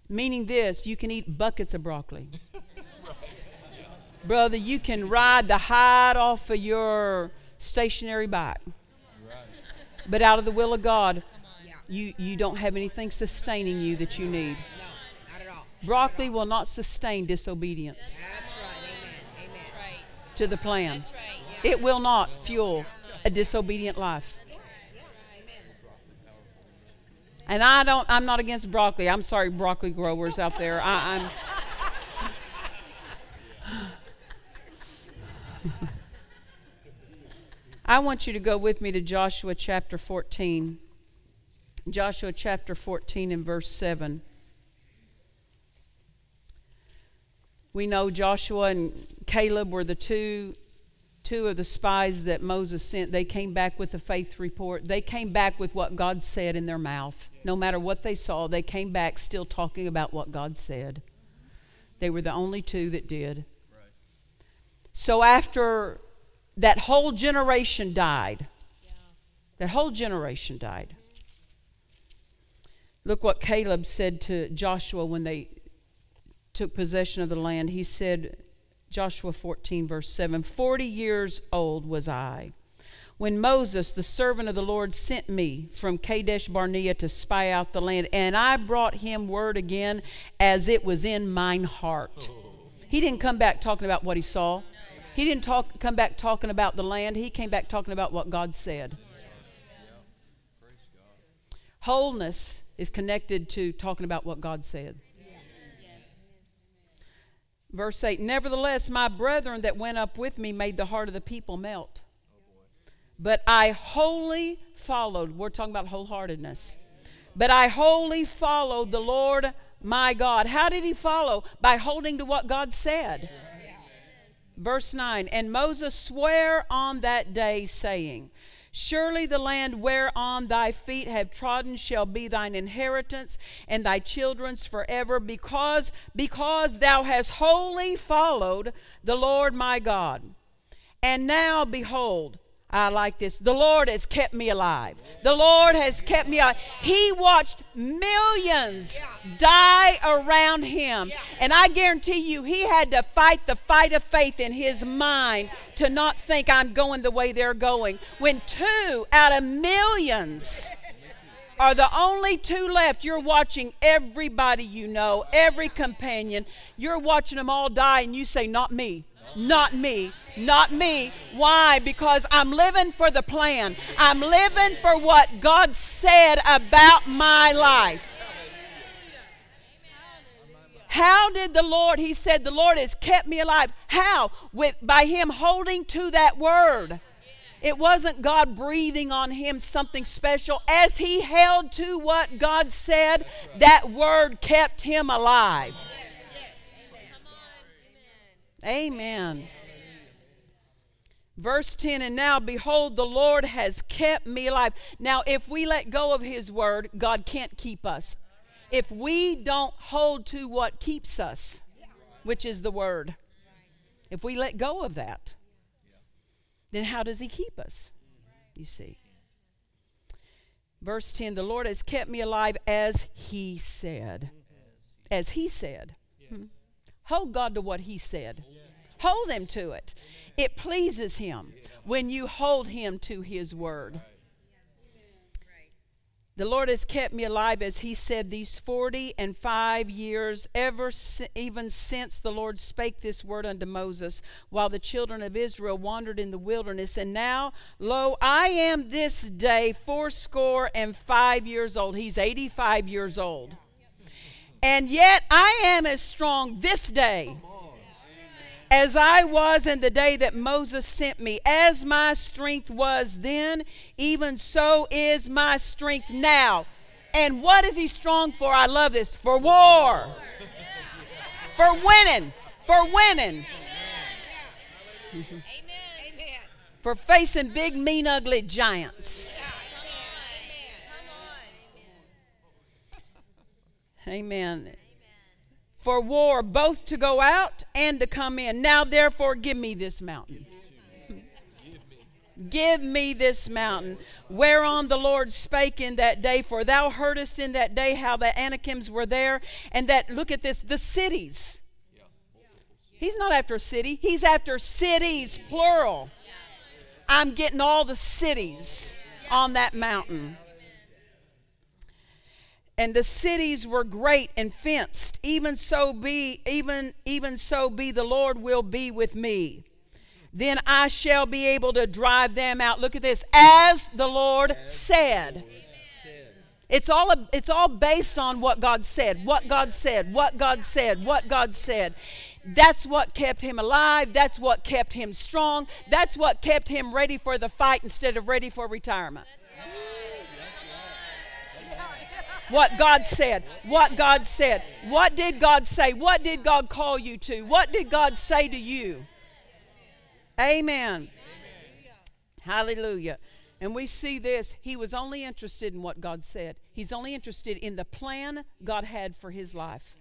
Meaning this, you can eat buckets of broccoli. Brother, you can ride the hide off of your stationary bike. But out of the will of God, you, you don't have anything sustaining you that you need. No, not at all. Broccoli will not sustain disobedience That's right. Amen. Amen. to the plan. It will not fuel a disobedient life. And I don't I'm not against broccoli. I'm sorry broccoli growers out there. I, I'm I want you to go with me to Joshua chapter 14. Joshua chapter 14 and verse 7. We know Joshua and Caleb were the two two of the spies that Moses sent. They came back with a faith report. They came back with what God said in their mouth. No matter what they saw, they came back still talking about what God said. They were the only two that did. So after that whole generation died, that whole generation died. Look what Caleb said to Joshua when they took possession of the land. He said, Joshua 14, verse 7 Forty years old was I when Moses, the servant of the Lord, sent me from Kadesh Barnea to spy out the land, and I brought him word again as it was in mine heart. He didn't come back talking about what he saw. He didn't talk, come back talking about the land. He came back talking about what God said. Wholeness is connected to talking about what God said. Verse 8 Nevertheless, my brethren that went up with me made the heart of the people melt. But I wholly followed. We're talking about wholeheartedness. But I wholly followed the Lord my God. How did he follow? By holding to what God said. Verse 9 And Moses sware on that day, saying, Surely the land whereon thy feet have trodden shall be thine inheritance and thy children's forever, because, because thou hast wholly followed the Lord my God. And now, behold, I like this. The Lord has kept me alive. The Lord has kept me alive. He watched millions die around him. And I guarantee you, he had to fight the fight of faith in his mind to not think I'm going the way they're going. When two out of millions are the only two left. You're watching everybody you know, every companion. You're watching them all die, and you say, Not me. Not me. Not me. Why? Because I'm living for the plan. I'm living for what God said about my life. How did the Lord, he said, the Lord has kept me alive. How? With by him holding to that word. It wasn't God breathing on him something special. As he held to what God said, that word kept him alive. Amen. Verse 10 And now, behold, the Lord has kept me alive. Now, if we let go of his word, God can't keep us. If we don't hold to what keeps us, which is the word, if we let go of that, then how does he keep us? You see. Verse 10 The Lord has kept me alive as he said. As he said. Hmm. Hold God to what he said. Hold him to it. It pleases him when you hold him to his word. The Lord has kept me alive, as He said, these forty and five years, ever si- even since the Lord spake this word unto Moses, while the children of Israel wandered in the wilderness. And now, lo, I am this day fourscore and five years old. He's 85 years old. And yet I am as strong this day as I was in the day that Moses sent me. As my strength was then, even so is my strength now. And what is he strong for? I love this. For war. For winning. For winning. Amen. For facing big, mean, ugly giants. Amen. Amen. For war, both to go out and to come in. Now, therefore, give me this mountain. Give me this mountain, whereon the Lord spake in that day. For thou heardest in that day how the Anakims were there, and that, look at this, the cities. He's not after a city, he's after cities, plural. I'm getting all the cities on that mountain. And the cities were great and fenced. Even so be, even even so be the Lord will be with me. Then I shall be able to drive them out. Look at this. As the Lord said. It's all, it's all based on what God said, what God said, what God said, what God said. That's what kept him alive. That's what kept him strong. That's what kept him ready for the fight instead of ready for retirement. What God said. What God said. What did God say? What did God call you to? What did God say to you? Amen. Hallelujah. And we see this. He was only interested in what God said, he's only interested in the plan God had for his life.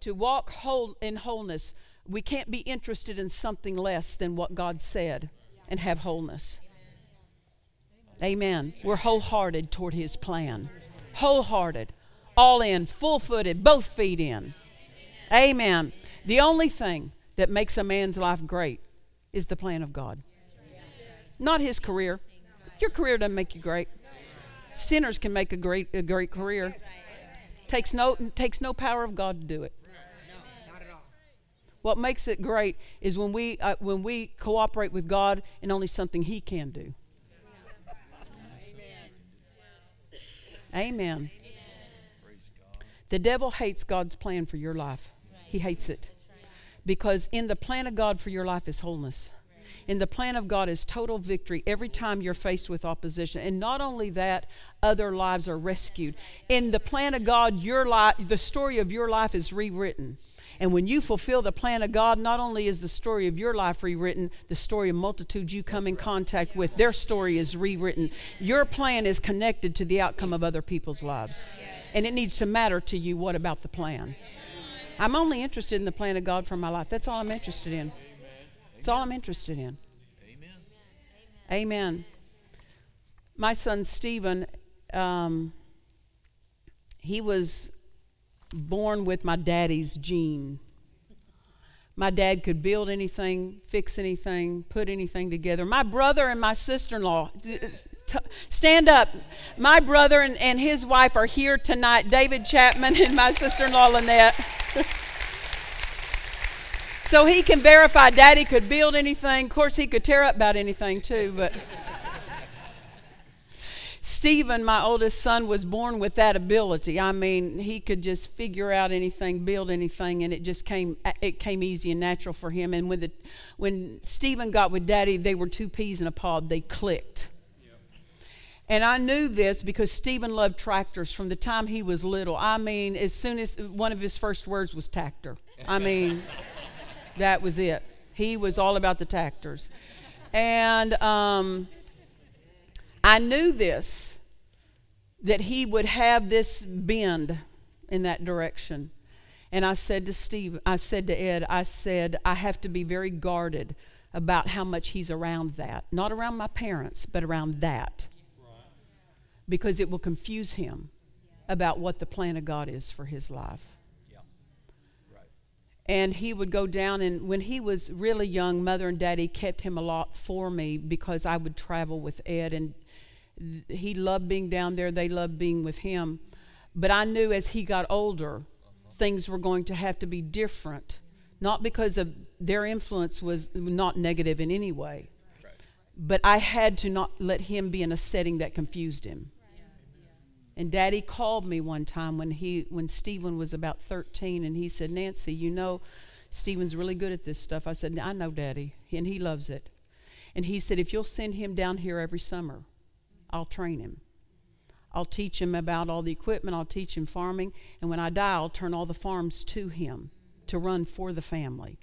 To walk whole in wholeness, we can't be interested in something less than what God said and have wholeness. Amen. We're wholehearted toward his plan. Wholehearted. All in, full footed, both feet in. Amen. The only thing that makes a man's life great is the plan of God, not his career. Your career doesn't make you great. Sinners can make a great, a great career. Takes no, takes no power of God to do it. What makes it great is when we, uh, when we cooperate with God in only something He can do. Amen. The devil hates God's plan for your life. He hates it. Because in the plan of God for your life is wholeness. In the plan of God is total victory every time you're faced with opposition. And not only that, other lives are rescued. In the plan of God, your life, the story of your life is rewritten. And when you fulfill the plan of God, not only is the story of your life rewritten, the story of multitudes you come in contact with, their story is rewritten. Your plan is connected to the outcome of other people's lives. And it needs to matter to you what about the plan. I'm only interested in the plan of God for my life. That's all I'm interested in. That's all I'm interested in. Amen. Amen. My son Stephen, um, he was born with my daddy's gene. My dad could build anything, fix anything, put anything together. My brother and my sister in law, stand up. My brother and, and his wife are here tonight, David Chapman and my sister in law, Lynette. so he can verify daddy could build anything. Of course, he could tear up about anything too, but. Stephen, my oldest son, was born with that ability. I mean, he could just figure out anything, build anything, and it just came it came easy and natural for him. And when the when Stephen got with Daddy, they were two peas in a pod. They clicked. And I knew this because Stephen loved tractors from the time he was little. I mean, as soon as one of his first words was tractor. I mean, that was it. He was all about the tractors. And um, I knew this, that he would have this bend in that direction. And I said to Steve, I said to Ed, I said, I have to be very guarded about how much he's around that. Not around my parents, but around that. Because it will confuse him about what the plan of God is for his life. And he would go down, and when he was really young, mother and daddy kept him a lot for me because I would travel with Ed, and he loved being down there, they loved being with him. But I knew as he got older, things were going to have to be different. Not because of their influence was not negative in any way, but I had to not let him be in a setting that confused him. And Daddy called me one time when he when Stephen was about 13, and he said, "Nancy, you know, Stephen's really good at this stuff." I said, "I know, Daddy, and he loves it." And he said, "If you'll send him down here every summer, I'll train him. I'll teach him about all the equipment. I'll teach him farming, and when I die, I'll turn all the farms to him to run for the family."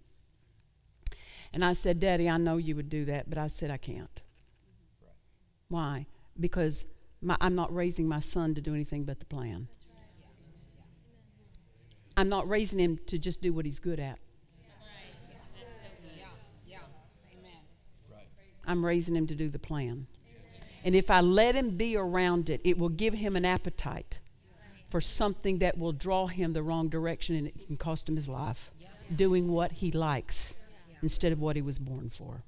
And I said, "Daddy, I know you would do that, but I said I can't." Why? Because my, I'm not raising my son to do anything but the plan. I'm not raising him to just do what he's good at. I'm raising him to do the plan. And if I let him be around it, it will give him an appetite for something that will draw him the wrong direction and it can cost him his life doing what he likes instead of what he was born for.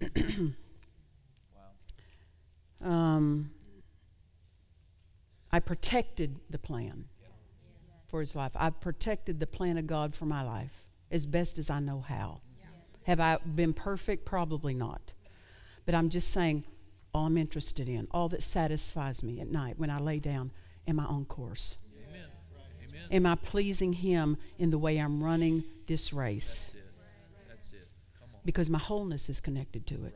um, I protected the plan for his life. I've protected the plan of God for my life as best as I know how. Have I been perfect? Probably not. But I'm just saying, all I'm interested in, all that satisfies me at night when I lay down, am I on course? Amen. Amen. Am I pleasing Him in the way I'm running this race? That's it. That's it. Come on. Because my wholeness is connected to it.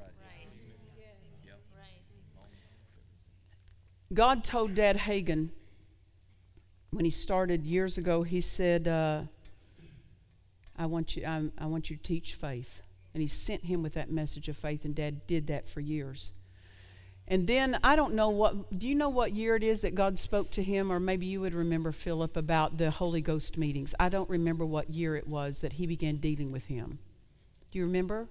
God told Dad Hagin when he started years ago, he said, uh, I, want you, I, I want you to teach faith. And he sent him with that message of faith, and Dad did that for years. And then I don't know what, do you know what year it is that God spoke to him? Or maybe you would remember, Philip, about the Holy Ghost meetings. I don't remember what year it was that he began dealing with him. Do you remember?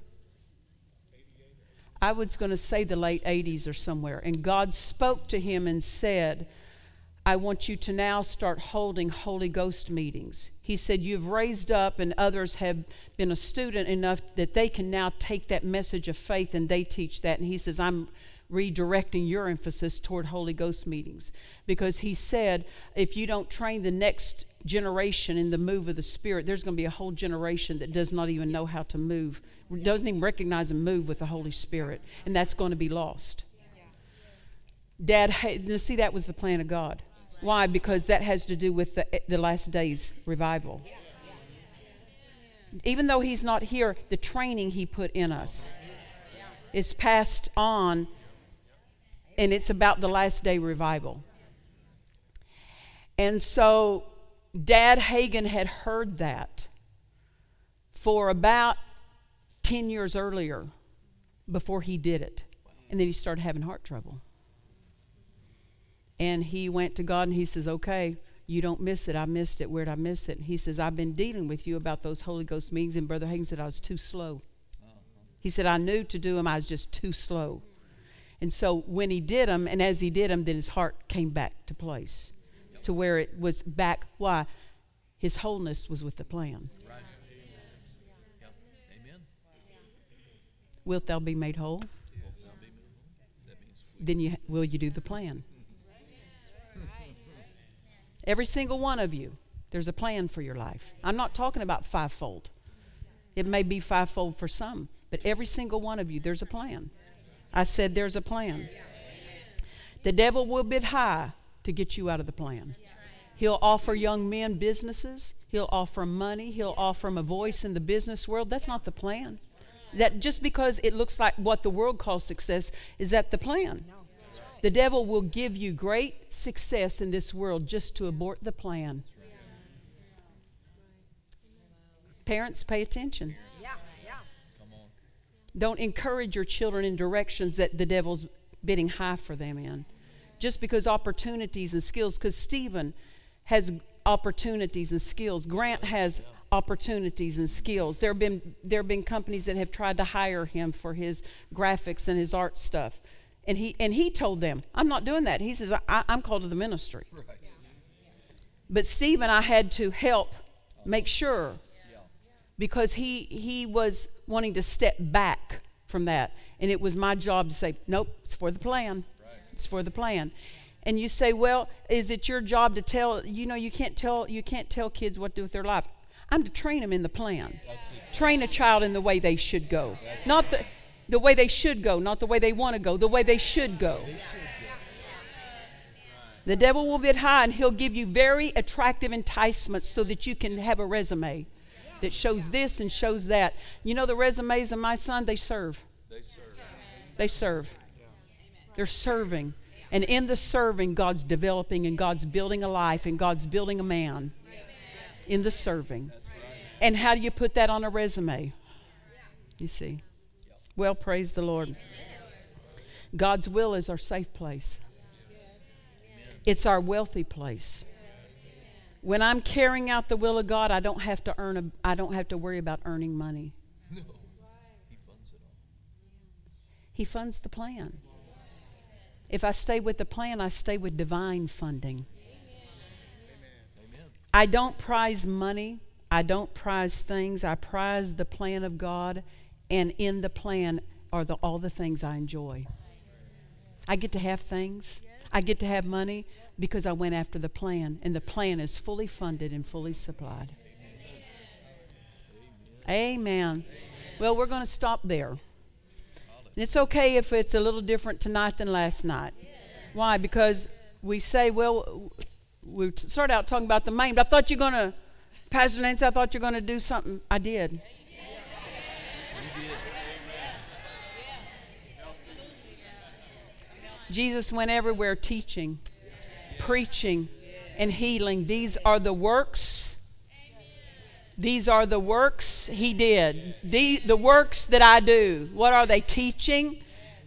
I was going to say the late 80s or somewhere. And God spoke to him and said, I want you to now start holding Holy Ghost meetings. He said, You've raised up, and others have been a student enough that they can now take that message of faith and they teach that. And he says, I'm redirecting your emphasis toward Holy Ghost meetings. Because he said, if you don't train the next generation in the move of the Spirit, there's going to be a whole generation that does not even know how to move, doesn't even recognize and move with the Holy Spirit. And that's going to be lost. Dad, see, that was the plan of God. Why? Because that has to do with the, the last days revival. Even though he's not here, the training he put in us is passed on, and it's about the last day revival. And so, Dad Hagin had heard that for about 10 years earlier before he did it. And then he started having heart trouble. And he went to God and he says, Okay, You don't miss it. I missed it. Where'd I miss it? And He says, I've been dealing with you about those Holy Ghost meetings. And Brother Hagin said, I was too slow. He said, I knew to do them, I was just too slow. And so when he did them, and as he did them, then his heart came back to place to where it was back. Why? His wholeness was with the plan. Right. Yep. Amen. Wilt thou be made whole? Means Then you will you do the plan? Every single one of you, there's a plan for your life. I'm not talking about fivefold. It may be fivefold for some, but every single one of you, there's a plan. I said there's a plan. The devil will bid high to get you out of the plan. He'll offer young men businesses. He'll offer 'em money. He'll offer them a voice in the business world. That's not the plan. That just because it looks like what the world calls success, is that the plan? The devil will give you great success in this world just to abort the plan. Parents, pay attention. Don't encourage your children in directions that the devil's bidding high for them in. Just because opportunities and skills, because Stephen has opportunities and skills. Grant has opportunities and skills. There have been there have been companies that have tried to hire him for his graphics and his art stuff, and he and he told them, "I'm not doing that." He says, I, "I'm called to the ministry." Right. But Stephen, I had to help make sure Yeah. because he he was wanting to step back from that, and it was my job to say, "Nope, it's for the plan. It's for the plan." And you say, "Well, is it your job to tell? You know, you can't tell you can't tell kids what to do with their life. I'm to train them in the plan. Train a child in the way they should go, not the the way they should go, not the way they want to go, the way they should go." The devil will bid high and he'll give you very attractive enticements so that you can have a resume that shows this and shows that. You know the resumes of my son, they serve. They serve. They serve. They're serving. And in the serving, God's developing and God's building a life and God's building a man. In the serving. And how do you put that on a resume? You see. Well, praise the Lord. God's will is our safe place. It's our wealthy place. When I'm carrying out the will of God, I don't have to earn a, I don't have to worry about earning money. No. He funds it all. He funds the plan. If I stay with the plan, I stay with divine funding. Amen. I don't prize money. I don't prize things. I prize the plan of God, and in the plan are the, all the things I enjoy. I get to have things. I get to have money because I went after the plan, and the plan is fully funded and fully supplied. Amen. Well, we're going to stop there. It's okay if it's a little different tonight than last night. Why? Because we say, well, we start out talking about the main, but I thought you're going to, Pastor Nancy, I thought you're going to do something. I did. Jesus went everywhere teaching, preaching, and healing. These are the works. These are the works he did. The, the works that I do. What are they? Teaching,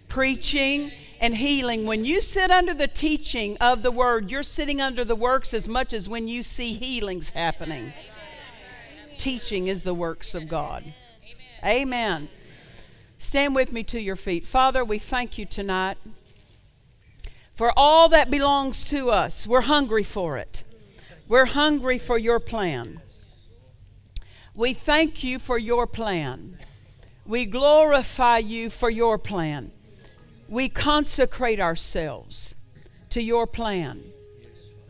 preaching, and healing. When you sit under the teaching of the word, you're sitting under the works as much as when you see healings happening. Teaching is the works of God. Amen. Stand with me to your feet. Father, we thank you tonight for all that belongs to us. We're hungry for it. We're hungry for your plan. We thank you for your plan. We glorify you for your plan. We consecrate ourselves to your plan.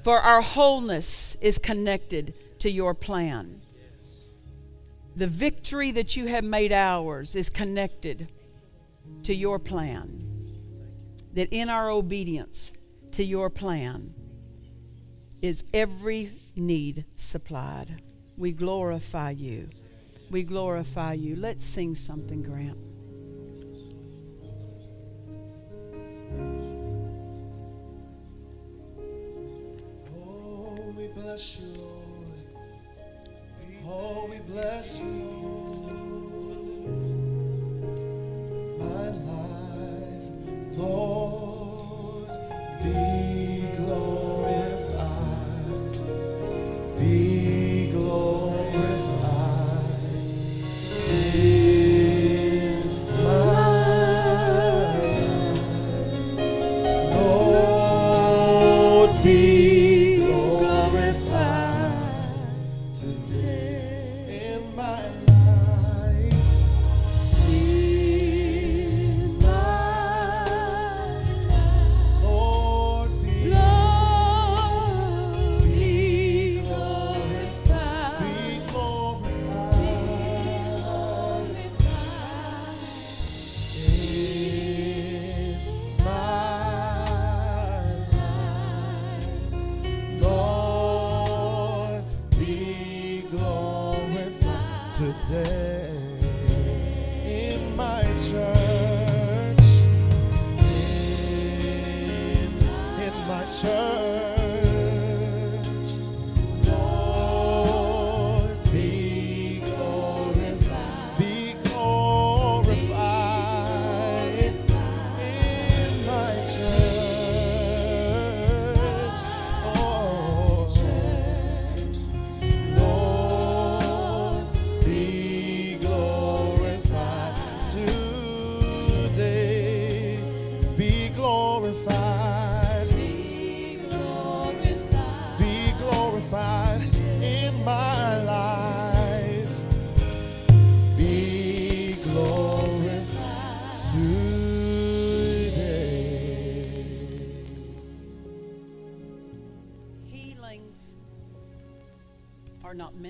For our wholeness is connected to your plan. The victory that you have made ours is connected to your plan that in our obedience to your plan is every need supplied. We glorify you. We glorify you. Let's sing something, Grant. Oh, we bless you, Lord. Oh, we bless you, Lord.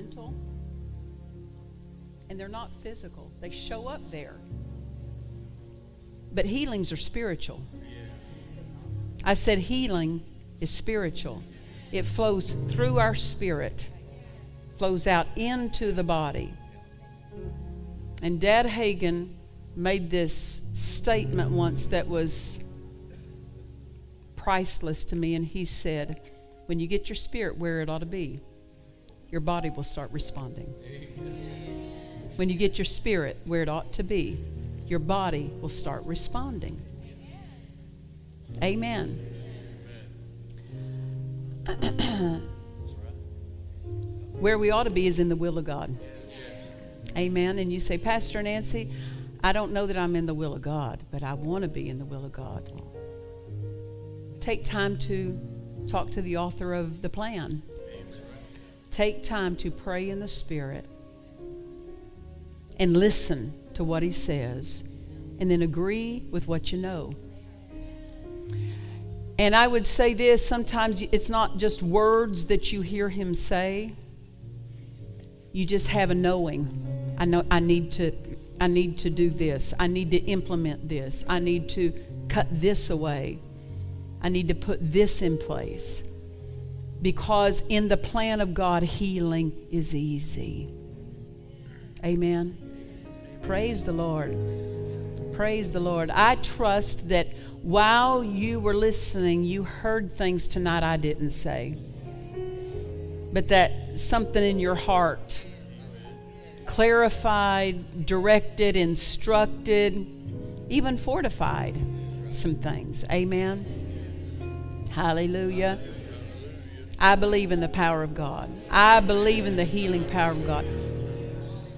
Mental and they're not physical. They show up there. But healings are spiritual. I said healing is spiritual. It flows through our spirit, flows out into the body. And Dad Hagin made this statement once that was priceless to me, and he said, When you get your spirit where it ought to be, your body will start responding. When you get your spirit where it ought to be, your body will start responding. Amen. where we ought to be is in the will of God. Amen. And you say, Pastor Nancy, I don't know that I'm in the will of God, but I want to be in the will of God. Take time to talk to the author of the plan. Take time to pray in the Spirit and listen to what He says, and then agree with what you know. And I would say this sometimes it's not just words that you hear Him say, you just have a knowing. I know I need to I need to do this. I need to implement this. I need to cut this away. I need to put this in place. Because in the plan of God, healing is easy. Amen. Praise the Lord. Praise the Lord. I trust that while you were listening, you heard things tonight I didn't say. But that something in your heart clarified, directed, instructed, even fortified some things. Amen. Hallelujah. I believe in the power of God. I believe in the healing power of God.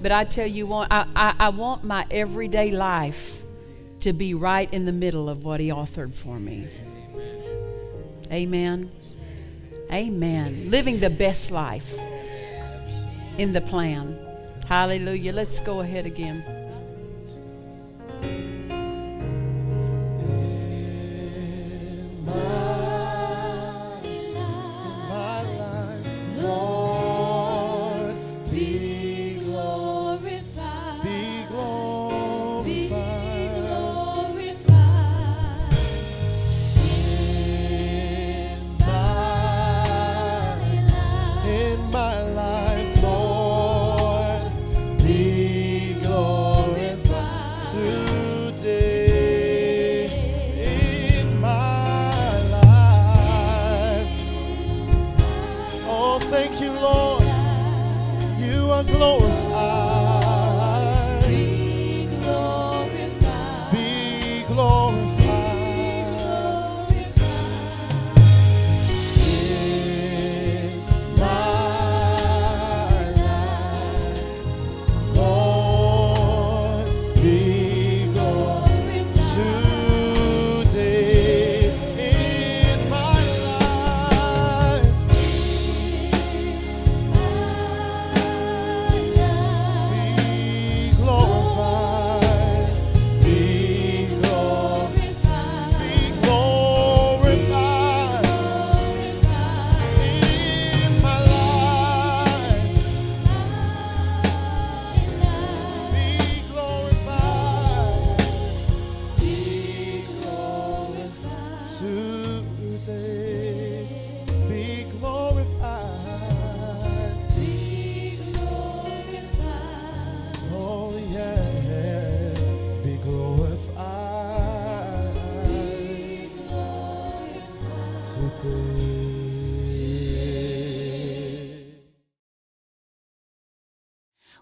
But I tell you what, I, I, I want my everyday life to be right in the middle of what He authored for me. Amen. Amen. Living the best life in the plan. Hallelujah. Let's go ahead again.